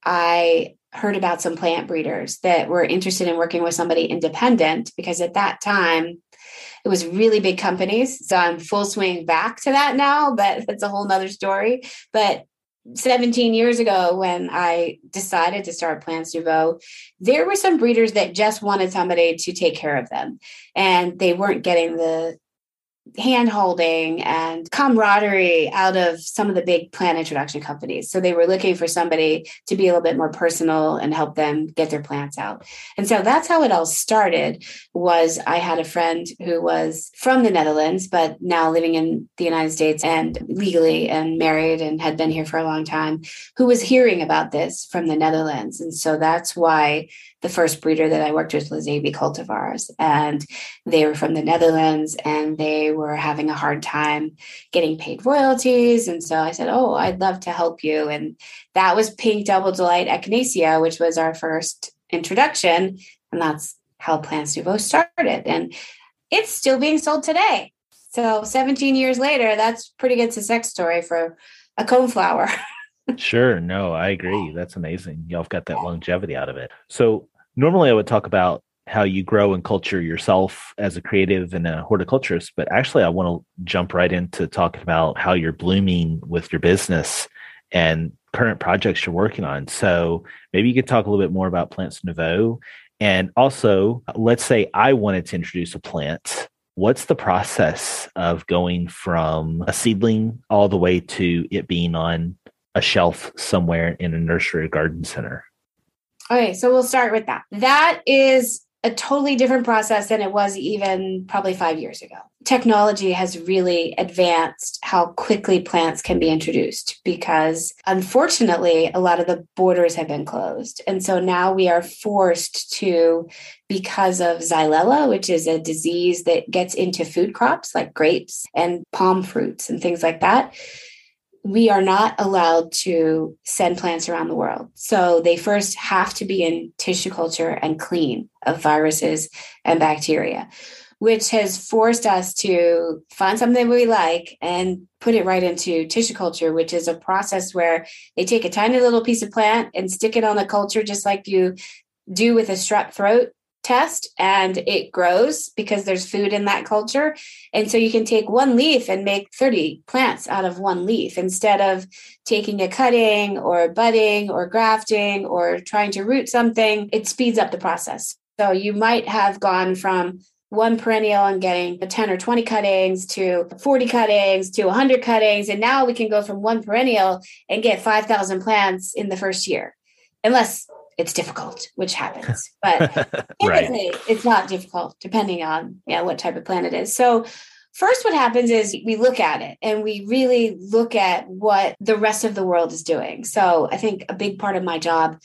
I heard about some plant breeders that were interested in working with somebody independent because at that time it was really big companies. So I'm full swing back to that now, but that's a whole nother story. But 17 years ago when I decided to start Plants Nouveau, there were some breeders that just wanted somebody to take care of them. And they weren't getting the hand holding and camaraderie out of some of the big plant introduction companies. So they were looking for somebody to be a little bit more personal and help them get their plants out. And so that's how it all started was I had a friend who was from the Netherlands but now living in the United States and legally and married and had been here for a long time who was hearing about this from the Netherlands. And so that's why the first breeder that I worked with was AB cultivars, and they were from the Netherlands, and they were having a hard time getting paid royalties. And so I said, "Oh, I'd love to help you." And that was Pink Double Delight Echinacea, which was our first introduction, and that's how Plants Nouveau started. And it's still being sold today. So 17 years later, that's pretty good success story for a coneflower. sure. No, I agree. That's amazing. Y'all have got that longevity out of it. So normally I would talk about how you grow and culture yourself as a creative and a horticulturist, but actually I want to jump right into talking about how you're blooming with your business and current projects you're working on. So maybe you could talk a little bit more about Plants Nouveau. And also, let's say I wanted to introduce a plant. What's the process of going from a seedling all the way to it being on a shelf somewhere in a nursery or garden center? Okay, so we'll start with that. That is a totally different process than it was even probably five years ago. Technology has really advanced how quickly plants can be introduced because unfortunately, a lot of the borders have been closed. And so now we are forced to, because of Xylella, which is a disease that gets into food crops like grapes and palm fruits and things like that we are not allowed to send plants around the world. So they first have to be in tissue culture and clean of viruses and bacteria, which has forced us to find something we like and put it right into tissue culture, which is a process where they take a tiny little piece of plant and stick it on the culture, just like you do with a strep throat test and it grows because there's food in that culture. And so you can take one leaf and make 30 plants out of one leaf instead of taking a cutting or budding or grafting or trying to root something. It speeds up the process. So you might have gone from one perennial and getting 10 or 20 cuttings to 40 cuttings to 100 cuttings. And now we can go from one perennial and get 5,000 plants in the first year. Unless it's difficult, which happens. But typically, right. it's not difficult, depending on yeah what type of plant it is. So first what happens is we look at it and we really look at what the rest of the world is doing so i think a big part of my job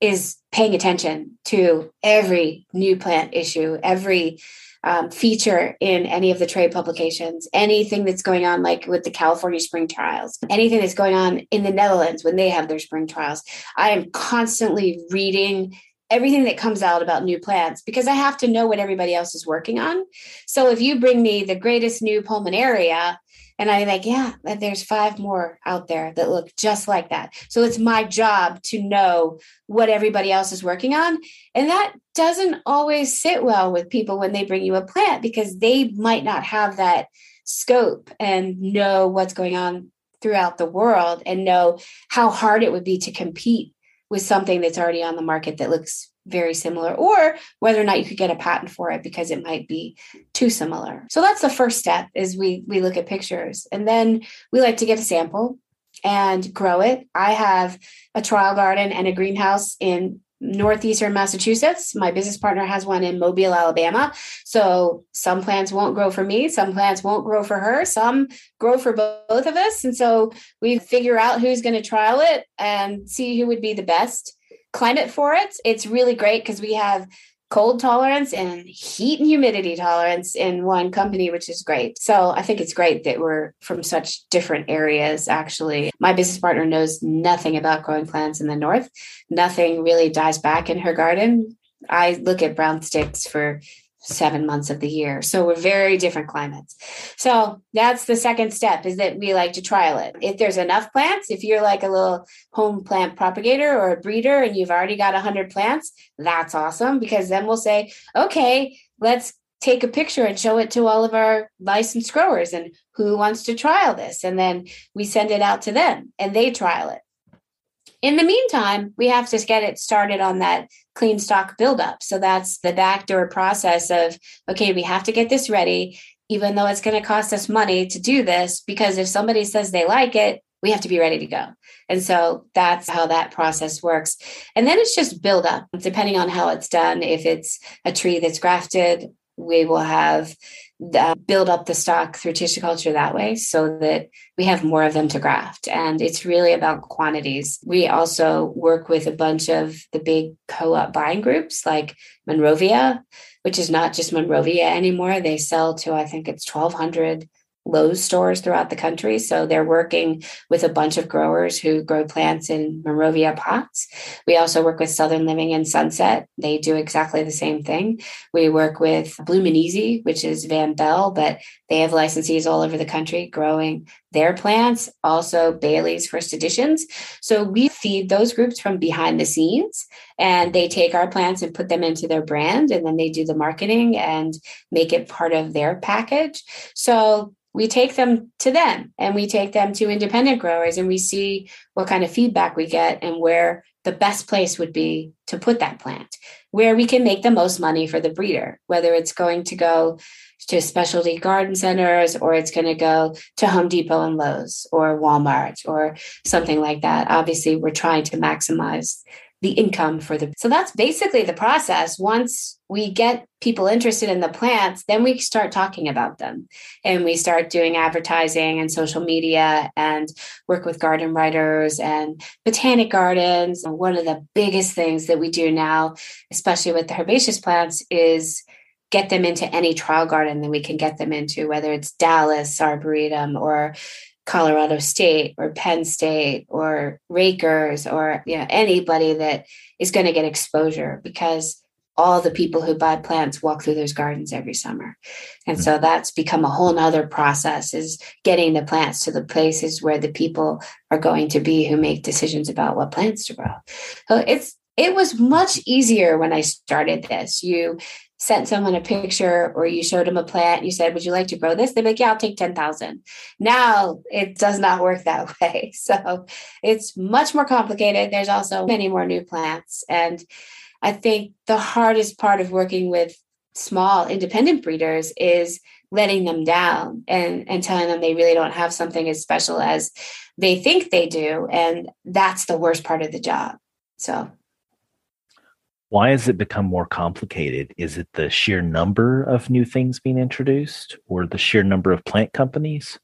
is paying attention to every new plant issue every um, feature in any of the trade publications, anything that's going on, like with the California spring trials, anything that's going on in the Netherlands when they have their spring trials. I am constantly reading everything that comes out about new plants because I have to know what everybody else is working on. So if you bring me the greatest new pulmonaria, and I'm like, yeah, there's five more out there that look just like that. So it's my job to know what everybody else is working on. And that doesn't always sit well with people when they bring you a plant because they might not have that scope and know what's going on throughout the world and know how hard it would be to compete with something that's already on the market that looks very similar or whether or not you could get a patent for it because it might be too similar so that's the first step is we we look at pictures and then we like to get a sample and grow it i have a trial garden and a greenhouse in northeastern Massachusetts. My business partner has one in Mobile, Alabama. So some plants won't grow for me, some plants won't grow for her, some grow for both of us. And so we figure out who's going to trial it and see who would be the best climate for it. It's really great because we have cold tolerance and heat and humidity tolerance in one company, which is great. So I think it's great that we're from such different areas, actually. My business partner knows nothing about growing plants in the north. Nothing really dies back in her garden. I look at brown sticks for seven months of the year. So we're very different climates. So that's the second step is that we like to trial it. If there's enough plants, if you're like a little home plant propagator or a breeder and you've already got 100 plants, that's awesome because then we'll say, okay, let's take a picture and show it to all of our licensed growers and who wants to trial this. And then we send it out to them and they trial it. In the meantime, we have to get it started on that clean stock buildup. So that's the backdoor process of, okay, we have to get this ready, even though it's going to cost us money to do this, because if somebody says they like it, we have to be ready to go. And so that's how that process works. And then it's just build up, depending on how it's done. If it's a tree that's grafted, we will have uh, build up the stock through tissue culture that way so that we have more of them to graft. And it's really about quantities. We also work with a bunch of the big co op buying groups like Monrovia, which is not just Monrovia anymore. They sell to, I think it's 1,200 Lowe's stores throughout the country. So they're working with a bunch of growers who grow plants in Monrovia pots. We also work with Southern Living and Sunset. They do exactly the same thing. We work with Bloomin' Easy, which is Van Belle, but they have licensees all over the country growing their plants, also Bailey's First Editions. So we feed those groups from behind the scenes and they take our plants and put them into their brand and then they do the marketing and make it part of their package. So we take them to them and we take them to independent growers and we see what kind of feedback we get and where the best place would be to put that plant where we can make the most money for the breeder whether it's going to go to specialty garden centers or it's going to go to home depot and lowes or walmart or something like that. Obviously we're trying to maximize the income for the so that's basically the process. Once we get people interested in the plants then we start talking about them. And we start doing advertising and social media and work with garden writers and botanic gardens. And one of the biggest things that we do now especially with the herbaceous plants is get them into any trial garden that we can get them into whether it's dallas arboretum or Colorado State or Penn State or Rutgers or you know anybody that is going to get exposure because all the people who buy plants walk through those gardens every summer. And so mm-hmm. that's become a whole nother process is getting the plants to the places where the people are going to be who make decisions about what plants to grow. So it's it was much easier when I started this. You sent someone a picture or you showed them a plant, you said, Would you like to grow this? They're like, Yeah, I'll take 10,000. Now it does not work that way. So it's much more complicated. There's also many more new plants. And I think the hardest part of working with small independent breeders is letting them down and, and telling them they really don't have something as special as they think they do. And that's the worst part of the job. So why has it become more complicated? Is it the sheer number of new things being introduced or the sheer number of plant companies?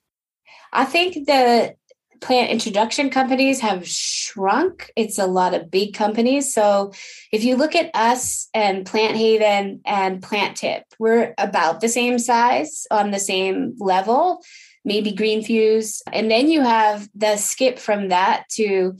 I think the plant introduction companies have shrunk. It's a lot of big companies. So if you look at us and PlantHaven and Plantipp, we're about the same size on the same level, maybe Green Fuse. And then you have the skip from that to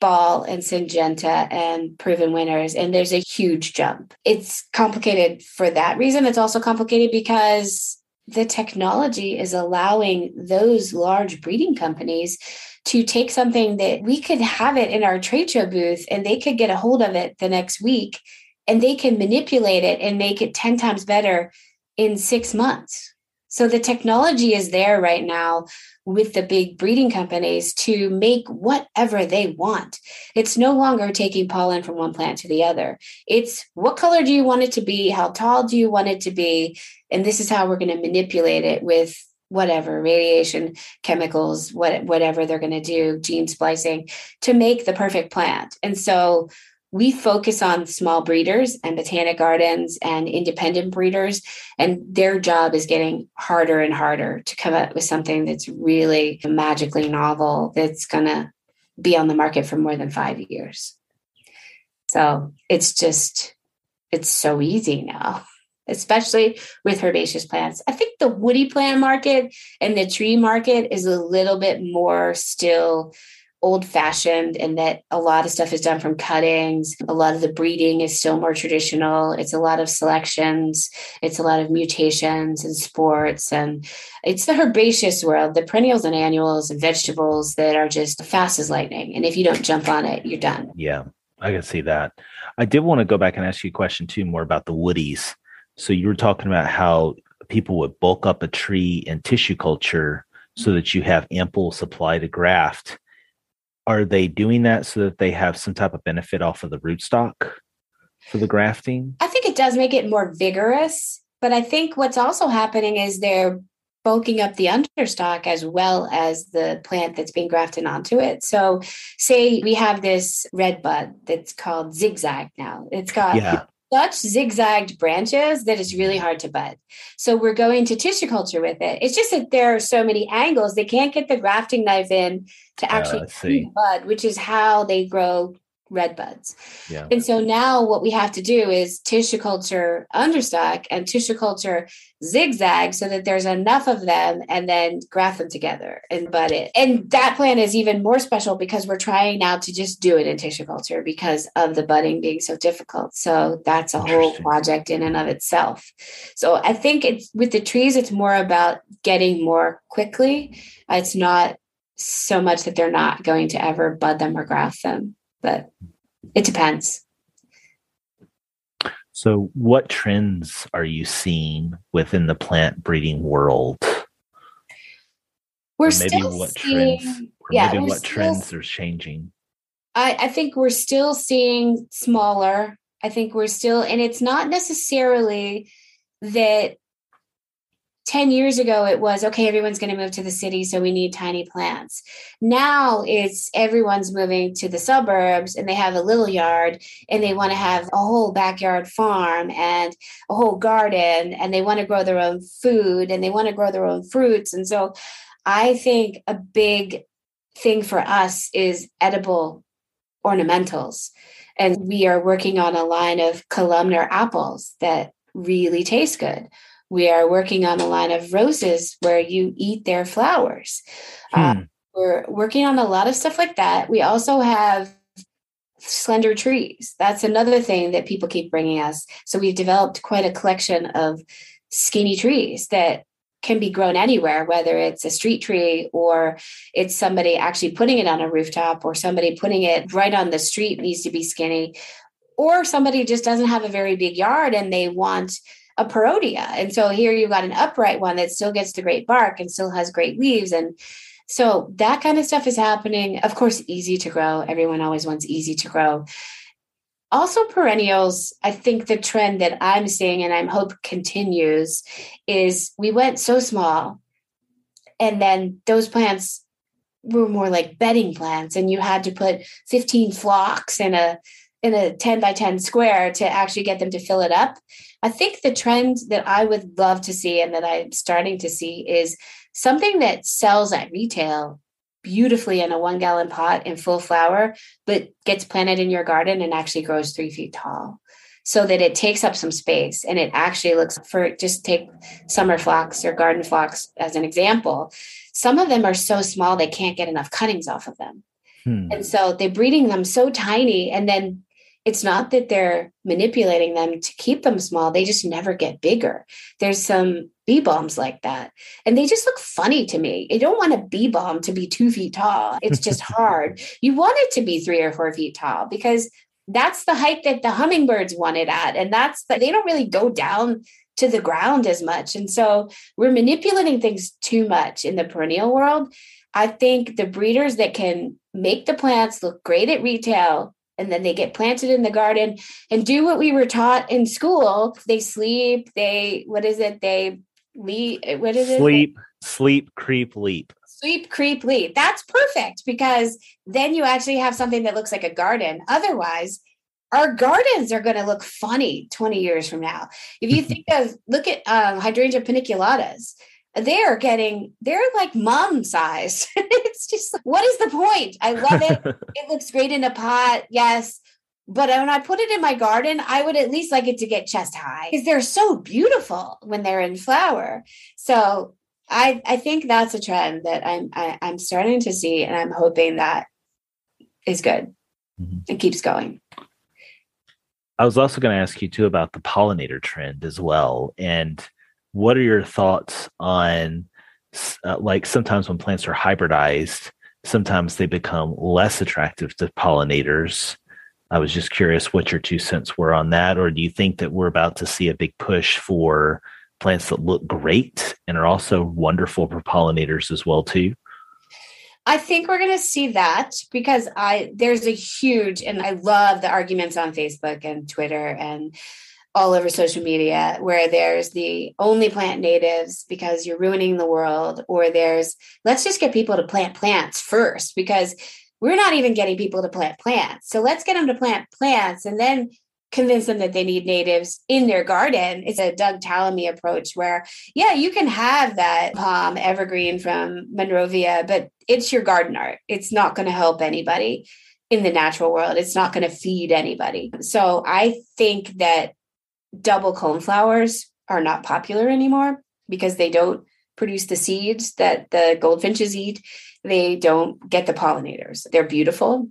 Ball and Syngenta and proven winners. And there's a huge jump. It's complicated for that reason. It's also complicated because the technology is allowing those large breeding companies to take something that we could have it in our trade show booth and they could get a hold of it the next week and they can manipulate it and make it 10 times better in six months. So the technology is there right now with the big breeding companies to make whatever they want. It's no longer taking pollen from one plant to the other. It's what color do you want it to be? How tall do you want it to be? And this is how we're going to manipulate it with whatever radiation, chemicals, what, whatever they're going to do, gene splicing to make the perfect plant. And so we focus on small breeders and botanic gardens and independent breeders, and their job is getting harder and harder to come up with something that's really magically novel that's going to be on the market for more than five years. So it's just, it's so easy now, especially with herbaceous plants. I think the woody plant market and the tree market is a little bit more still old fashioned and that a lot of stuff is done from cuttings. A lot of the breeding is still more traditional. It's a lot of selections, it's a lot of mutations and sports. And it's the herbaceous world, the perennials and annuals and vegetables that are just fast as lightning. And if you don't jump on it, you're done. Yeah, I can see that. I did want to go back and ask you a question too, more about the woodies. So you were talking about how people would bulk up a tree in tissue culture so that you have ample supply to graft are they doing that so that they have some type of benefit off of the rootstock for the grafting? I think it does make it more vigorous, but I think what's also happening is they're bulking up the understock as well as the plant that's being grafted onto it. So, say we have this red bud that's called zigzag now. It's got yeah such zigzagged branches that it's really hard to bud. So we're going to tissue culture with it. It's just that there are so many angles they can't get the grafting knife in to ah, actually uh, bud, which is how they grow red buds. Yeah. And so now what we have to do is tissue culture understock and tissue culture zigzag so that there's enough of them and then graft them together and bud it. And that plan is even more special because we're trying now to just do it in tissue culture because of the budding being so difficult. So that's a whole project in and of itself. So I think it's with the trees, it's more about getting more quickly. It's not so much that they're not going to ever bud them or graft them but it depends. So, what trends are you seeing within the plant breeding world? We're maybe still what seeing, trends, yeah, maybe what trends are changing. I, I think we're still seeing smaller. I think we're still, and it's not necessarily that 10 years ago it was okay everyone's going to move to the city so we need tiny plants. Now it's everyone's moving to the suburbs and they have a little yard and they want to have a whole backyard farm and a whole garden and they want to grow their own food and they want to grow their own fruits. And so i think a big thing for us is edible ornamentals. And we are working on a line of columnar apples that really taste good we are working on a line of roses where you eat their flowers. Uh, hmm. Uh, we're working on a lot of stuff like that. We also have slender trees. That's another thing that people keep bringing us. So we've developed quite a collection of skinny trees that can be grown anywhere, whether it's a street tree or it's somebody actually putting it on a rooftop or somebody putting it right on the street needs to be skinny. Or somebody just doesn't have a very big yard and they want a Parrotia. And so here you've got an upright one that still gets the great bark and still has great leaves. And so that kind of stuff is happening. Of course, easy to grow. Everyone always wants easy to grow. Also, perennials, I think the trend that I'm seeing and I'm hope continues is we went so small and then those plants were more like bedding plants and you had to put 15 phlox in a in a 10 by 10 square to actually get them to fill it up. I think the trend that I would love to see and that I'm starting to see is something that sells at retail beautifully in a one gallon pot in full flower, but gets planted in your garden and actually grows three feet tall so that it takes up some space and it actually looks for just take summer phlox or garden phlox as an example. Some of them are so small they can't get enough cuttings off of them. Hmm. And so they're breeding them so tiny and then it's not that they're manipulating them to keep them small. They just never get bigger. There's some bee balms like that. And they just look funny to me. You don't want a bee balm to be two feet tall. It's just hard. You want it to be three or four feet tall because that's the height that the hummingbirds want it at. And that's that they don't really go down to the ground as much. And so we're manipulating things too much in the perennial world. I think the breeders that can make the plants look great at retail and then they get planted in the garden and do what we were taught in school. They sleep, they what is it? They leap what is it? Sleep, sleep, creep, leap. Sleep, creep, leap. That's perfect because then you actually have something that looks like a garden. Otherwise, our gardens are going to look funny 20 years from now. If you think of, look at um, hydrangea paniculatas, they are getting, they're like mom size. it's just, what is the point? I love it. it looks great in a pot. Yes. But when I put it in my garden, I would at least like it to get chest high because they're so beautiful when they're in flower. So I I think that's a trend that I'm I, am i am starting to see, and I'm hoping that is good. Mm-hmm. It keeps going. I was also going to ask you too about the pollinator trend as well, and what are your thoughts on uh, like sometimes when plants are hybridized, sometimes they become less attractive to pollinators. I was just curious what your two cents were on that, or do you think that we're about to see a big push for plants that look great and are also wonderful for pollinators as well too? I think we're going to see that because I there's a huge and I love the arguments on Facebook and Twitter and all over social media where there's the only plant natives because you're ruining the world or there's let's just get people to plant plants first because we're not even getting people to plant plants. So let's get them to plant plants and then convince them that they need natives in their garden. It's a Doug Tallamy approach where, yeah, you can have that palm evergreen from Monrovia, but it's your garden art. It's not going to help anybody in the natural world. It's not going to feed anybody. So I think that double cone flowers are not popular anymore because they don't produce the seeds that the goldfinches eat. They don't get the pollinators. They're beautiful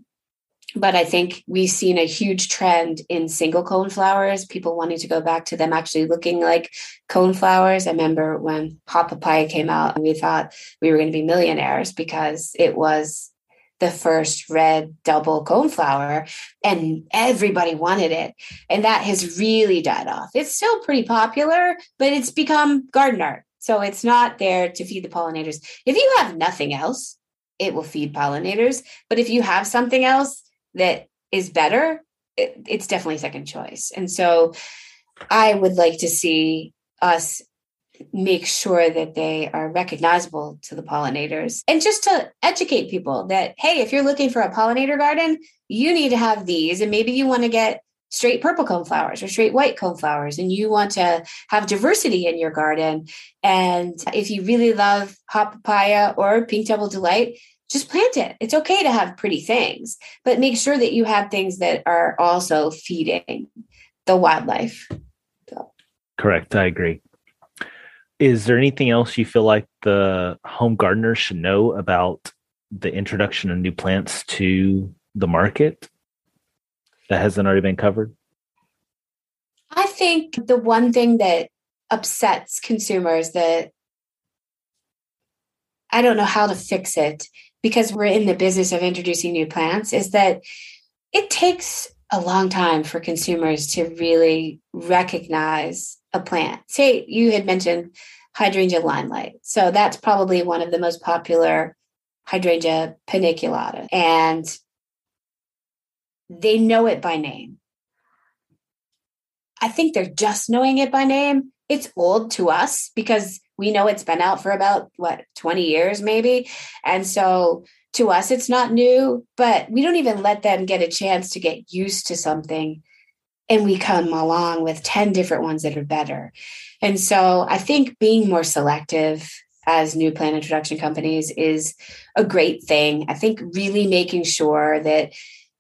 but I think we've seen a huge trend in single cone flowers, people wanting to go back to them actually looking like cone flowers. I remember when hot papaya came out and we thought we were going to be millionaires because it was the first red double cone flower and everybody wanted it. And that has really died off. It's still pretty popular, but it's become garden art. So it's not there to feed the pollinators. If you have nothing else, it will feed pollinators. But if you have something else, that is better, it, it's definitely second choice. And so I would like to see us make sure that they are recognizable to the pollinators and just to educate people that hey if you're looking for a pollinator garden you need to have these and maybe you want to get straight purple cone flowers or straight white cone flowers and you want to have diversity in your garden and if you really love hot papaya or pink double delight just plant it. It's okay to have pretty things, but make sure that you have things that are also feeding the wildlife. So. Correct. I agree. Is there anything else you feel like the home gardener should know about the introduction of new plants to the market that hasn't already been covered? I think the one thing that upsets consumers that I don't know how to fix it because we're in the business of introducing new plants is that it takes a long time for consumers to really recognize a plant. Say you had mentioned hydrangea limelight. So that's probably one of the most popular hydrangea paniculata. And they know it by name. I think they're just knowing it by name. It's old to us because we know it's been out for about what 20 years maybe and so to us it's not new but we don't even let them get a chance to get used to something and we come along with 10 different ones that are better. And so i think being more selective as new plant introduction companies is a great thing. I think really making sure that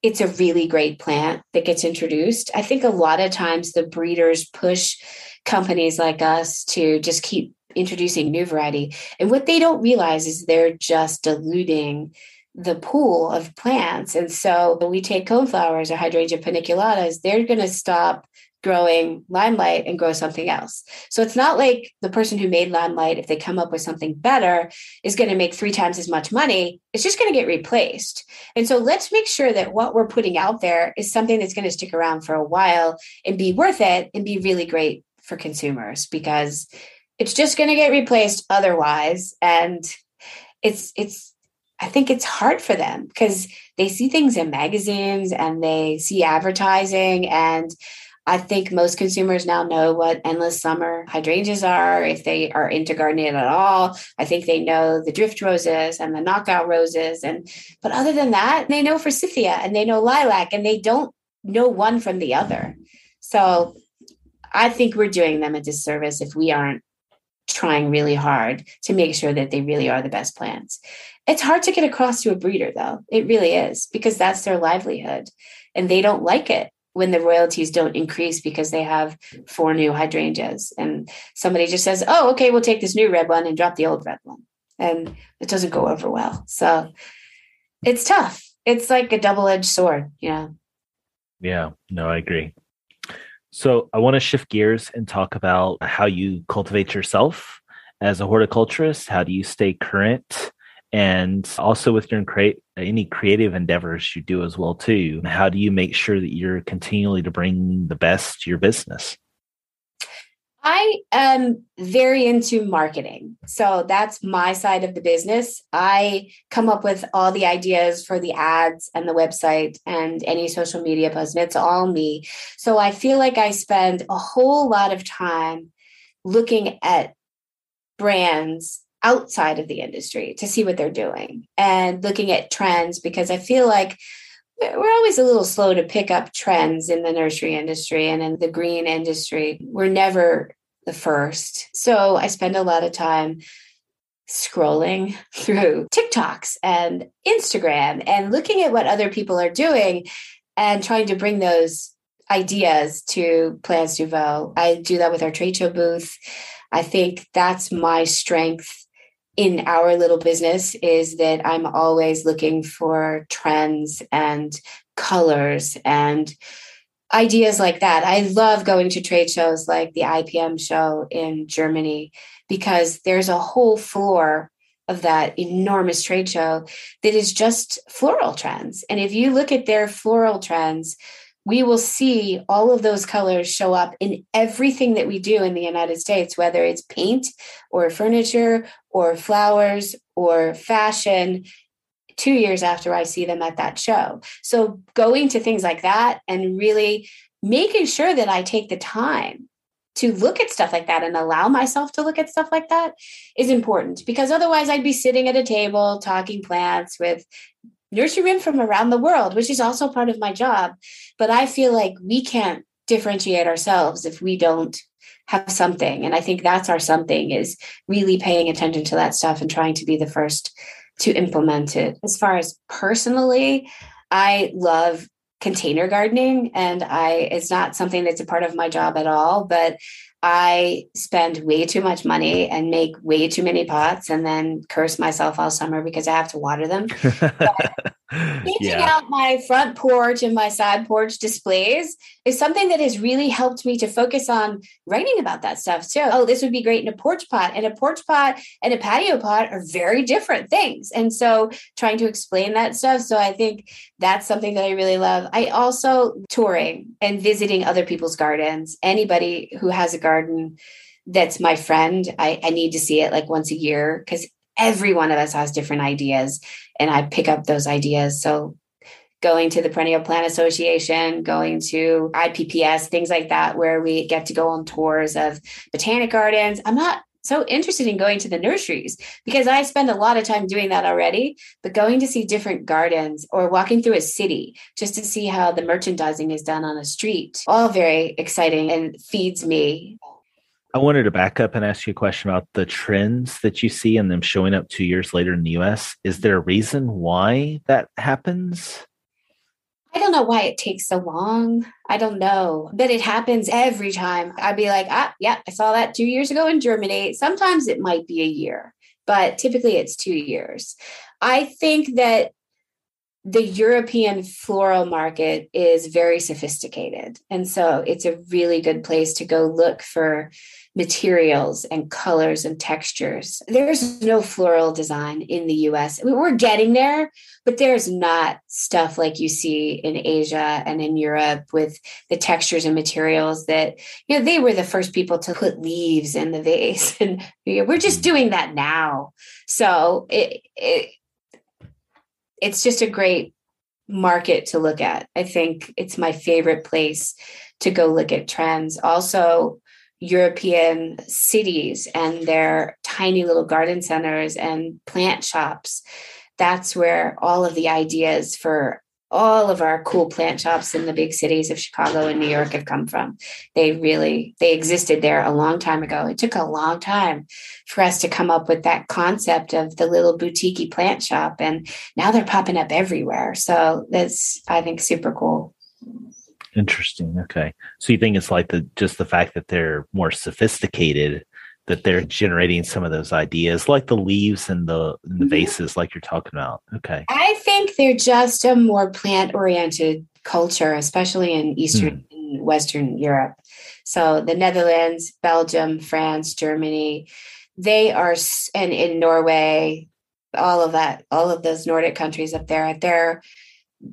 it's a really great plant that gets introduced. I think a lot of times the breeders push companies like us to just keep introducing new variety. And what they don't realize is they're just diluting the pool of plants. And so when we take coneflowers or hydrangea paniculatas, they're going to stop growing limelight and grow something else. So it's not like the person who made limelight, if they come up with something better, is going to make three times as much money. It's just going to get replaced. And so let's make sure that what we're putting out there is something that's going to stick around for a while and be worth it and be really great for consumers because it's just going to get replaced otherwise and it's it's i think it's hard for them because they see things in magazines and they see advertising and i think most consumers now know what endless summer hydrangeas are if they are into gardening at all i think they know the drift roses and the knockout roses and but other than that they know forsythia and they know lilac and they don't know one from the other. So I think we're doing them a disservice if we aren't trying really hard to make sure that they really are the best plants. It's hard to get across to a breeder, though. It really is because that's their livelihood and they don't like it when the royalties don't increase because they have four new hydrangeas and somebody just says, oh, okay, we'll take this new red one and drop the old red one. And it doesn't go over well. So it's tough. It's like a double edged sword, you know? Yeah, no, I agree. So I want to shift gears and talk about how you cultivate yourself as a horticulturist. How do you stay current? And also with your create any creative endeavors you do as well too. How do you make sure that you're continually to bring the best to your business? I am very into marketing. So that's my side of the business. I come up with all the ideas for the ads and the website and any social media posts. It's all me. So I feel like I spend a whole lot of time looking at brands outside of the industry to see what they're doing and looking at trends because I feel like we're always a little slow to pick up trends in the nursery industry and in the green industry. We're never the first. So I spend a lot of time scrolling through TikToks and Instagram and looking at what other people are doing and trying to bring those ideas to Plants Nouveau. I do that with our trade show booth. I think that's my strength in our little business is that I'm always looking for trends and colors and ideas like that. I love going to trade shows like the IPM show in Germany because there's a whole floor of that enormous trade show that is just floral trends. And if you look at their floral trends, we will see all of those colors show up in everything that we do in the United States, whether it's paint or furniture or flowers or fashion, two years after I see them at that show. So going to things like that and really making sure that I take the time to look at stuff like that and allow myself to look at stuff like that is important because otherwise I'd be sitting at a table talking plants with nurserymen from around the world, which is also part of my job. But I feel like we can't differentiate ourselves if we don't have something. And I think that's our something is really paying attention to that stuff and trying to be the first to implement it. As far as personally, I love container gardening and I it's not something that's a part of my job at all, but I spend way too much money and make way too many pots and then curse myself all summer because I have to water them. Painting yeah. out my front porch and my side porch displays is something that has really helped me to focus on writing about that stuff too. Oh, this would be great in a porch pot. And a porch pot and a patio pot are very different things. And so trying to explain that stuff. So I think that's something that I really love. I also touring and visiting other people's gardens. Anybody who has a garden that's my friend, I, I need to see it like once a year because every one of us has different ideas and I pick up those ideas. So going to the Perennial Plant Association, going to IPPS, things like that, where we get to go on tours of botanic gardens. I'm not so interested in going to the nurseries because I spend a lot of time doing that already. But going to see different gardens or walking through a city just to see how the merchandising is done on a street, all very exciting and feeds me I wanted to back up and ask you a question about the trends that you see and them showing up two years later in the US. Is there a reason why that happens? I don't know why it takes so long. I don't know, but it happens every time. I'd be like, ah, yeah, I saw that two years ago in Germany. Sometimes it might be a year, but typically it's two years. I think that the European floral market is very sophisticated. And so it's a really good place to go look for materials and colors and textures. There's no floral design in the US. We're getting there, but there's not stuff like you see in Asia and in Europe with the textures and materials that, you know, they were the first people to put leaves in the vase. And we're just doing that now. So it, it it's just a great market to look at. I think it's my favorite place to go look at trends. Also, European cities and their tiny little garden centers and plant shops. That's where all of the ideas for all of our cool plant shops in the big cities of Chicago and New York have come from. They really they existed there a long time ago. It took a long time for us to come up with that concept of the little boutique plant shop and now they're popping up everywhere. So that's I think super cool. Interesting. Okay. So you think it's like the just the fact that they're more sophisticated that they're generating some of those ideas, like the leaves and the, and the mm-hmm. vases, like you're talking about. Okay. I think they're just a more plant oriented culture, especially in Eastern hmm. and Western Europe. So the Netherlands, Belgium, France, Germany, they are, and in Norway, all of that, all of those Nordic countries up there, they're,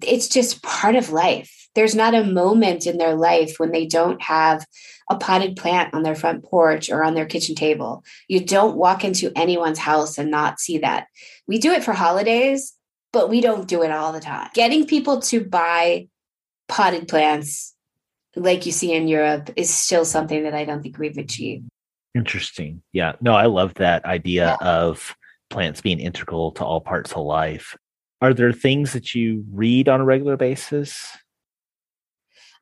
it's just part of life. There's not a moment in their life when they don't have a potted plant on their front porch or on their kitchen table. You don't walk into anyone's house and not see that. We do it for holidays, but we don't do it all the time. Getting people to buy potted plants like you see in Europe is still something that I don't think we've achieved. Interesting. Yeah. No, I love that idea yeah. of plants being integral to all parts of life. Are there things that you read on a regular basis?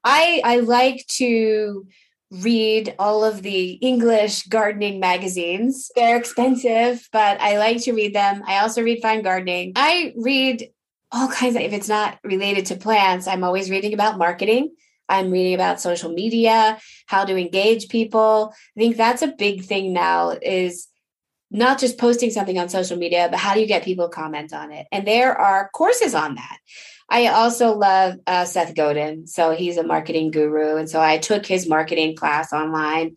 I I like to read all of the English gardening magazines. They're expensive, but I like to read them. I also read Fine Gardening. I read all kinds of, if it's not related to plants, I'm always reading about marketing. I'm reading about social media, how to engage people. I think that's a big thing now is not just posting something on social media, but how do you get people to comment on it? And there are courses on that. I also love uh, Seth Godin. So he's a marketing guru. And so I took his marketing class online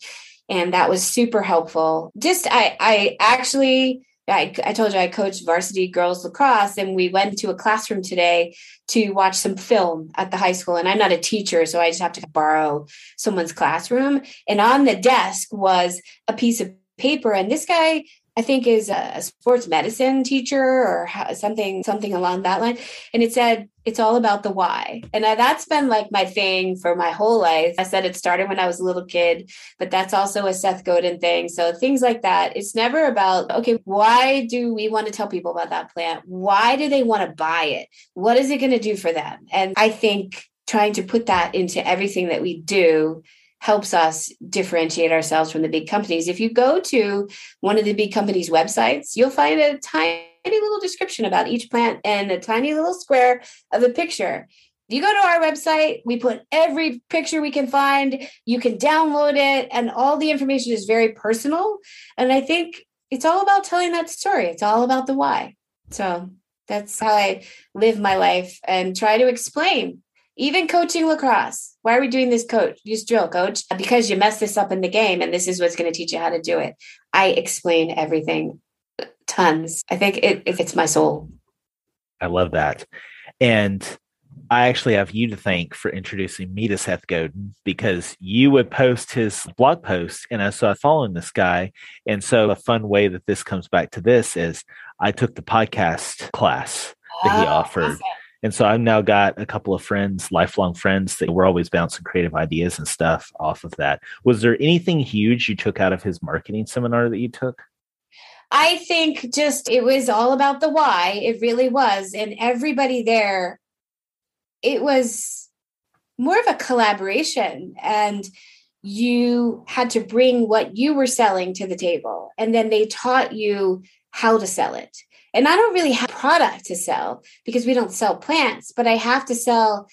and that was super helpful. Just, I, I actually, I, I told you I coached varsity girls lacrosse and we went to a classroom today to watch some film at the high school. And I'm not a teacher, so I just have to borrow someone's classroom. And on the desk was a piece of paper. And this guy I think is a sports medicine teacher or something something along that line. And it said it's all about the why. And I, that's been like my thing for my whole life. I said it started when I was a little kid but that's also a Seth Godin thing. So things like that. It's never about okay why do we want to tell people about that plant? Why do they want to buy it? What is it going to do for them? And I think trying to put that into everything that we do helps us differentiate ourselves from the big companies. If you go to one of the big companies' websites, you'll find a tiny little description about each plant and a tiny little square of a picture. If you go to our website, we put every picture we can find. You can download it, and all the information is very personal. And I think it's all about telling that story. It's all about the why. So that's how I live my life and try to explain even coaching lacrosse. Why are we doing this, coach? Use drill, coach. Because you messed this up in the game, and this is what's going to teach you how to do it. I explain everything tons. I think it, it fits my soul. I love that. And I actually have you to thank for introducing me to Seth Godin because you would post his blog posts and I saw following this guy. And so a fun way that this comes back to this is I took the podcast class that he oh, offered. Awesome. And so I've now got a couple of friends, lifelong friends that we're always bouncing creative ideas and stuff off of that. Was there anything huge you took out of his marketing seminar that you took? I think just it was all about the why. It really was. And everybody there, it was more of a collaboration. And you had to bring what you were selling to the table. And then they taught you how to sell it. And I don't really have product to sell because we don't sell plants, but I have to sell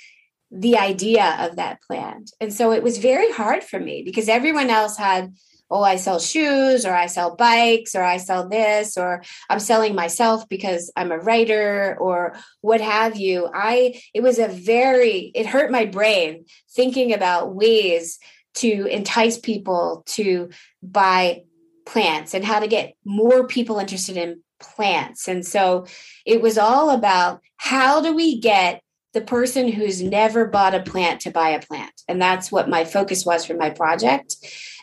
the idea of that plant. And so it was very hard for me because everyone else had, oh, I sell shoes or I sell bikes or I sell this or I'm selling myself because I'm a writer or what have you. I, it was a very, it hurt my brain thinking about ways to entice people to buy plants and how to get more people interested in plants. And so it was all about how do we get the person who's never bought a plant to buy a plant? And that's what my focus was for my project.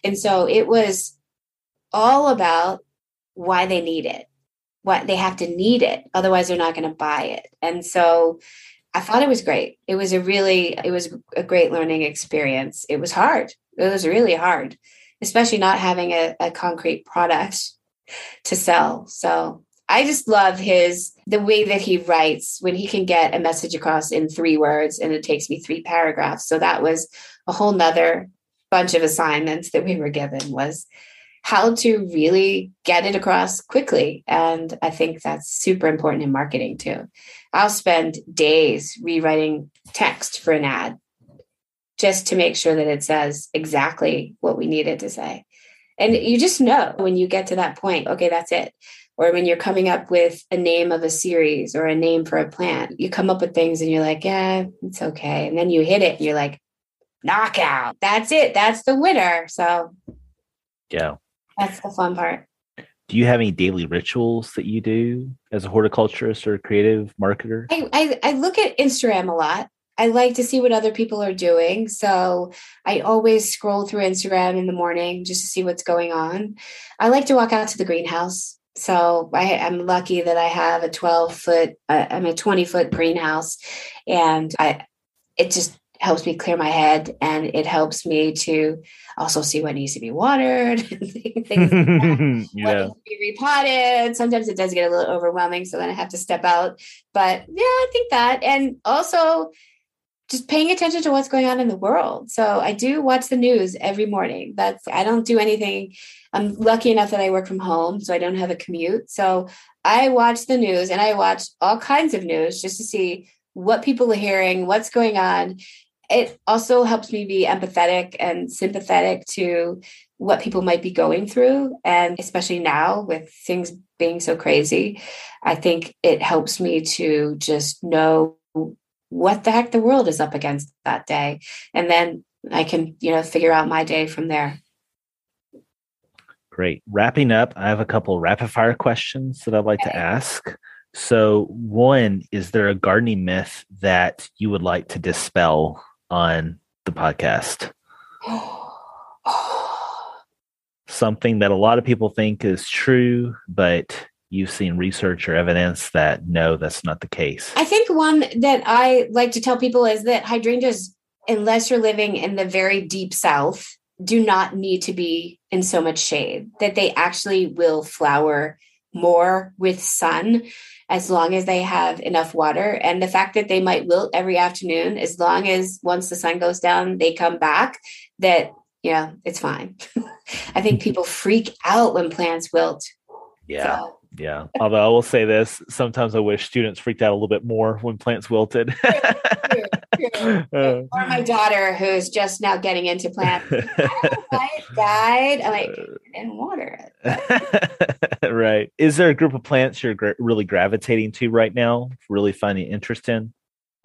And so it was all about why they need it, what they have to need it. Otherwise, they're not going to buy it. And so I thought it was great. It was a really, it was a great learning experience. It was hard. It was really hard, especially not having a, a concrete product to sell. So I just love his the way that he writes when he can get a message across in three words and it takes me three paragraphs. So that was a whole nother bunch of assignments that we were given was how to really get it across quickly. And I think that's super important in marketing too. I'll spend days rewriting text for an ad just to make sure that it says exactly what we need it to say. And you just know when you get to that point, okay, that's it. Or when you're coming up with a name of a series or a name for a plant, you come up with things and you're like, yeah, it's okay. And then you hit it and you're like, knockout. That's it. That's the winner. So, yeah. That's the fun part. Do you have any daily rituals that you do as a horticulturist or a creative marketer? I, I, I look at Instagram a lot. I like to see what other people are doing. So I always scroll through Instagram in the morning just to see what's going on. I like to walk out to the greenhouse. So I, am lucky that I have a 12 foot, uh, I'm a 20 foot greenhouse, and I, it just helps me clear my head and it helps me to also see what needs to be watered things like yeah. what needs to be repotted. Sometimes it does get a little overwhelming so then i have to step out. But yeah i think that and also just paying attention to what's going on in the world. So i do watch the news every morning. That's i don't do anything. I'm lucky enough that i work from home so i don't have a commute. So i watch the news and i watch all kinds of news just to see what people are hearing, what's going on, it also helps me be empathetic and sympathetic to what people might be going through. And especially now with things being so crazy, I think it helps me to just know what the heck the world is up against that day. And then I can, you know, figure out my day from there. Great. Wrapping up, I have a couple rapid fire questions that I'd like okay. to ask. So, one, is there a gardening myth that you would like to dispel on the podcast. Something that a lot of people think is true, but you've seen research or evidence that no, that's not the case. I think one that I like to tell people is that hydrangeas, unless you're living in the very deep south, do not need to be in so much shade, that they actually will flower more with sun as long as they have enough water. And the fact that they might wilt every afternoon, as long as once the sun goes down, they come back, that, yeah, it's fine. I think people freak out when plants wilt. Yeah. So. Yeah. Although I will say this, sometimes I wish students freaked out a little bit more when plants wilted. Uh, or my daughter who's just now getting into plants. why it died. I'm like, in water it. right. Is there a group of plants you're gra- really gravitating to right now? Really finding interest in?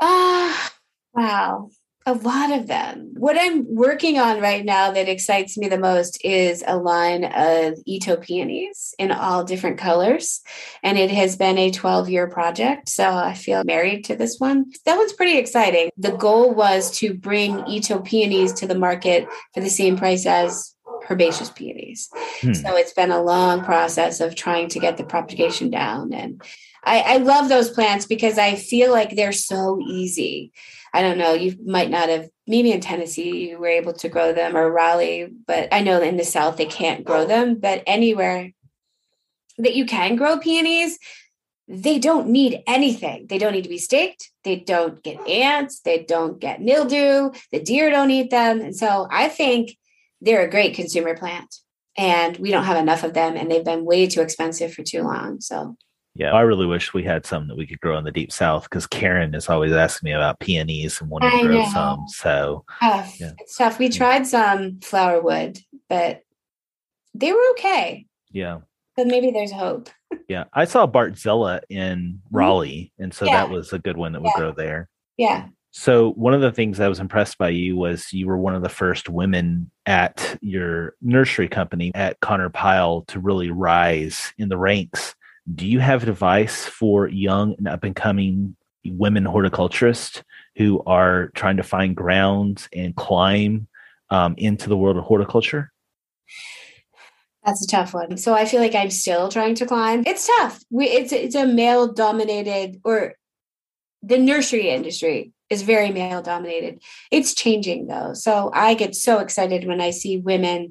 Ah, uh, wow a lot of them. What I'm working on right now that excites me the most is a line of Itoh peonies in all different colors. And it has been a 12 year project. So I feel married to this one. That one's pretty exciting. The goal was to bring Itoh peonies to the market for the same price as herbaceous peonies. Hmm. So it's been a long process of trying to get the propagation down. And I, I love those plants because I feel like they're so easy. I don't know, you might not have, maybe in Tennessee, you were able to grow them or Raleigh, but I know in the South they can't grow oh. them. But anywhere that you can grow peonies, they don't need anything. They don't need to be staked. They don't get ants. They don't get mildew. The deer don't eat them. And so I think they're a great consumer plant. And we don't have enough of them. And they've been way too expensive for too long. So yeah, I really wish we had some that we could grow in the deep south because Karen is always asking me about peonies and wanting to grow some. So tough. Yeah. it's tough. We tried some flowerwood, but they were okay. Yeah. But maybe there's hope. yeah. I saw Bartzella in mm-hmm. Raleigh, and so yeah. that was a good one that would yeah. grow there. Yeah. So one of the things I was impressed by you was you were one of the first women at your nursery company at Conard-Pyle to really rise in the ranks do you have advice for young and up and coming women horticulturists who are trying to find grounds and climb um, into the world of horticulture? That's a tough one. So I feel like I'm still trying to climb. It's tough. We, it's it's a male dominated or the nursery industry is very male dominated. It's changing though. So I get so excited when I see women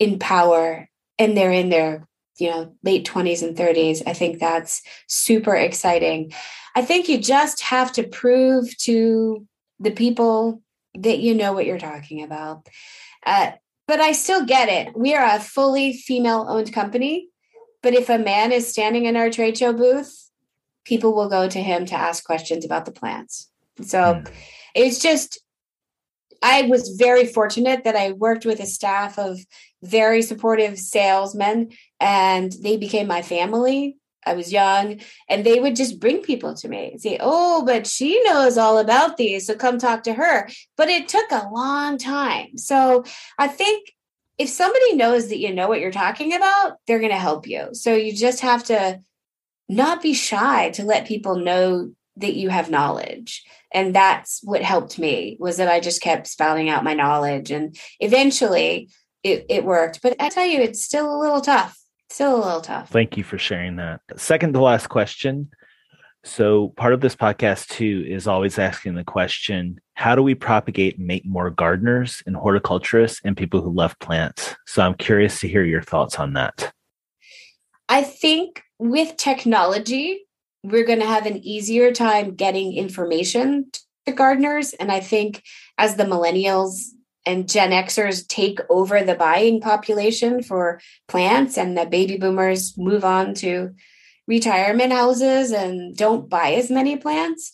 in power and they're in their you know late 20s and 30s i think that's super exciting. I think you just have to prove to the people that you know what you're talking about. Uh, but i still get it. We are a fully female owned company but if a man is standing in our trade show booth people will go to him to ask questions about the plants. So mm. it's just I was very fortunate that I worked with a staff of very supportive salesmen and they became my family. I was young and they would just bring people to me and say, Oh, but she knows all about these. So come talk to her. But it took a long time. So I think if somebody knows that you know what you're talking about, they're going to help you. So you just have to not be shy to let people know that you have knowledge and that's what helped me was that i just kept spouting out my knowledge and eventually it, it worked but i tell you it's still a little tough still a little tough. Thank you for sharing that. Second to last question. So part of this podcast too is always asking the question how do we propagate and make more gardeners and horticulturists and people who love plants? So i'm curious to hear your thoughts on that. I think with technology we're going to have an easier time getting information to gardeners. And I think as the millennials and Gen Xers take over the buying population for plants and the baby boomers move on to retirement houses and don't buy as many plants,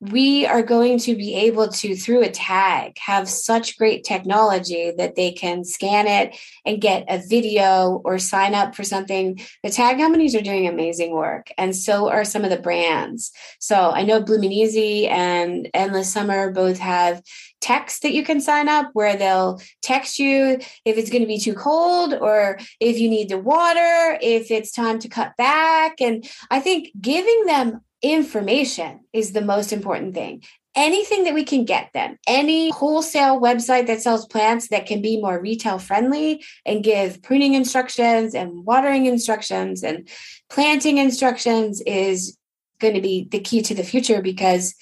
we are going to be able to, through a tag, have such great technology that they can scan it and get a video or sign up for something. The tag companies are doing amazing work, and so are some of the brands. So I know Bloomin' Easy and Endless Summer both have text that you can sign up where they'll text you if it's going to be too cold or if you need to water, if it's time to cut back. And I think giving them information is the most important thing. Anything that we can get them, any wholesale website that sells plants that can be more retail friendly and give pruning instructions and watering instructions and planting instructions is going to be the key to the future because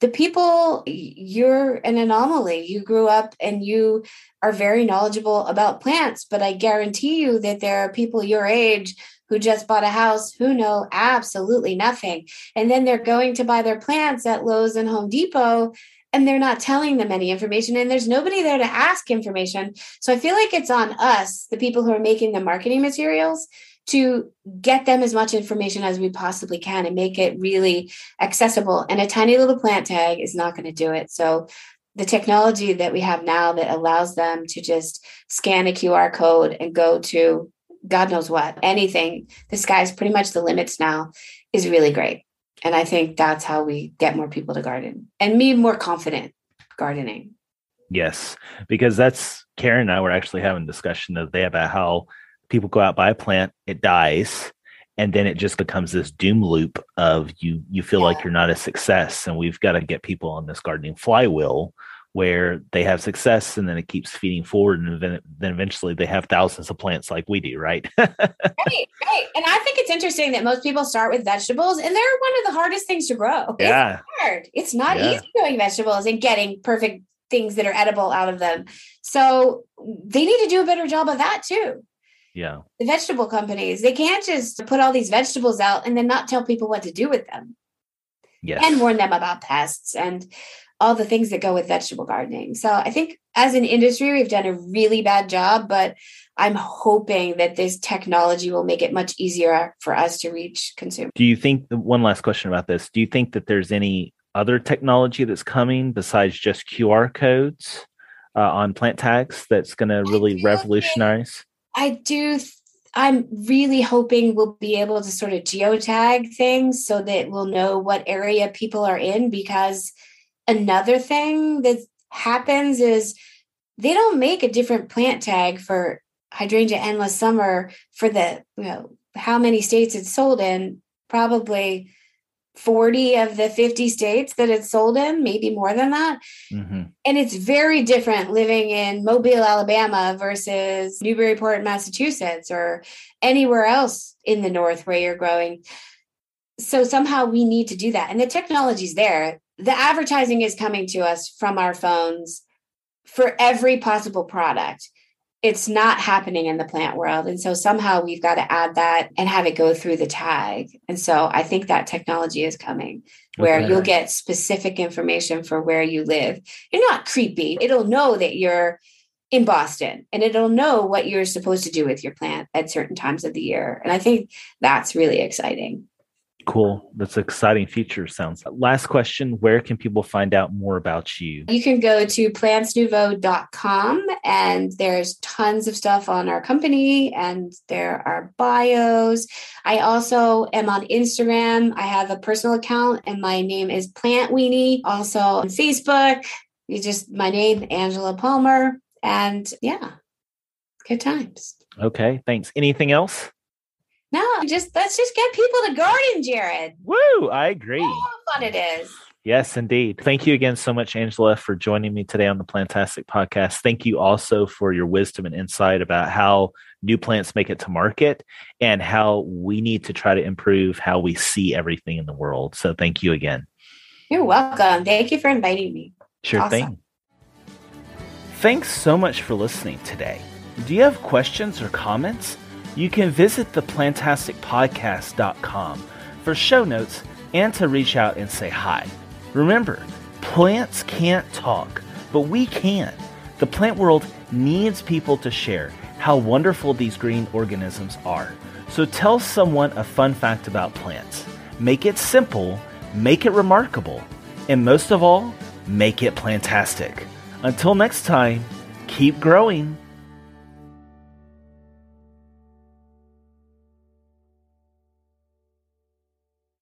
the people you're an anomaly you grew up and you are very knowledgeable about plants but i guarantee you that there are people your age who just bought a house who know absolutely nothing. And then they're going to buy their plants at Lowe's and Home Depot and they're not telling them any information and there's nobody there to ask information. So I feel like it's on us, the people who are making the marketing materials, to get them as much information as we possibly can and make it really accessible. And a tiny little plant tag is not going to do it. So the technology that we have now that allows them to just scan a QR code and go to God knows what, anything, the sky's pretty much the limits now is really great. And I think that's how we get more people to garden and me more confident gardening. Yes, because that's Karen and I were actually having a discussion the other day about how people go out buy a plant, it dies, and then it just becomes this doom loop of you you feel yeah. like you're not a success. And we've got to get people on this gardening flywheel where they have success and then it keeps feeding forward and then, then eventually they have thousands of plants like we do right? Right right. And i think it's interesting that most people start with vegetables and they're one of the hardest things to grow. Yeah. it's hard. It's not yeah. easy growing vegetables and getting perfect things that are edible out of them. So they need to do a better job of that too. Yeah. The vegetable companies they can't just put all these vegetables out and then not tell people what to do with them. Yes. and warn them about pests and all the things that go with vegetable gardening. So I think as an industry, we've done a really bad job, but I'm hoping that this technology will make it much easier for us to reach consumers. Do you think, one last question about this, do you think that there's any other technology that's coming besides just QR codes uh, on plant tags that's going to really revolutionize? I do. I'm really hoping we'll be able to sort of geotag things so that we'll know what area people are in because another thing that happens is they don't make a different plant tag for hydrangea endless summer for the you know how many states it's sold in. Probably 40 of the 50 states that it's sold in maybe more than that. Mm-hmm. and it's very different living in mobile alabama versus newburyport massachusetts or anywhere else in the north where you're growing. So somehow we need to do that. And the technology's there the advertising is coming to us from our phones for every possible product it's not happening in the plant world. And so somehow we've got to add that and have it go through the tag. And so I think that technology is coming where okay. you'll get specific information for where you live. You're not creepy. It'll know that you're in Boston and it'll know what you're supposed to do with your plant at certain times of the year. And I think that's really exciting. Cool. That's an exciting feature. Sounds. Last question Where can people find out more about you? You can go to plantsnouveau.com and there's tons of stuff on our company and there are bios. I also am on Instagram. I have a personal account and my name is Plant Weenie. Also on Facebook. You just my name, Angela Palmer. And yeah, good times. Okay. Thanks. Anything else? No, just let's just get people to garden, Jared. Woo! I agree. Oh, how fun it is. Yes, indeed. Thank you again so much, Angela, for joining me today on the Plantastic podcast. Thank you also for your wisdom and insight about how new plants make it to market and how we need to try to improve how we see everything in the world. So thank you again. You're welcome. Thank you for inviting me. Sure awesome. thing. Thanks so much for listening today. Do you have questions or comments? You can visit theplantasticpodcast.com for show notes and to reach out and say hi. Remember, plants can't talk, but we can. The plant world needs people to share how wonderful these green organisms are. So tell someone a fun fact about plants. Make it simple, make it remarkable, and most of all, make it plantastic. Until next time, keep growing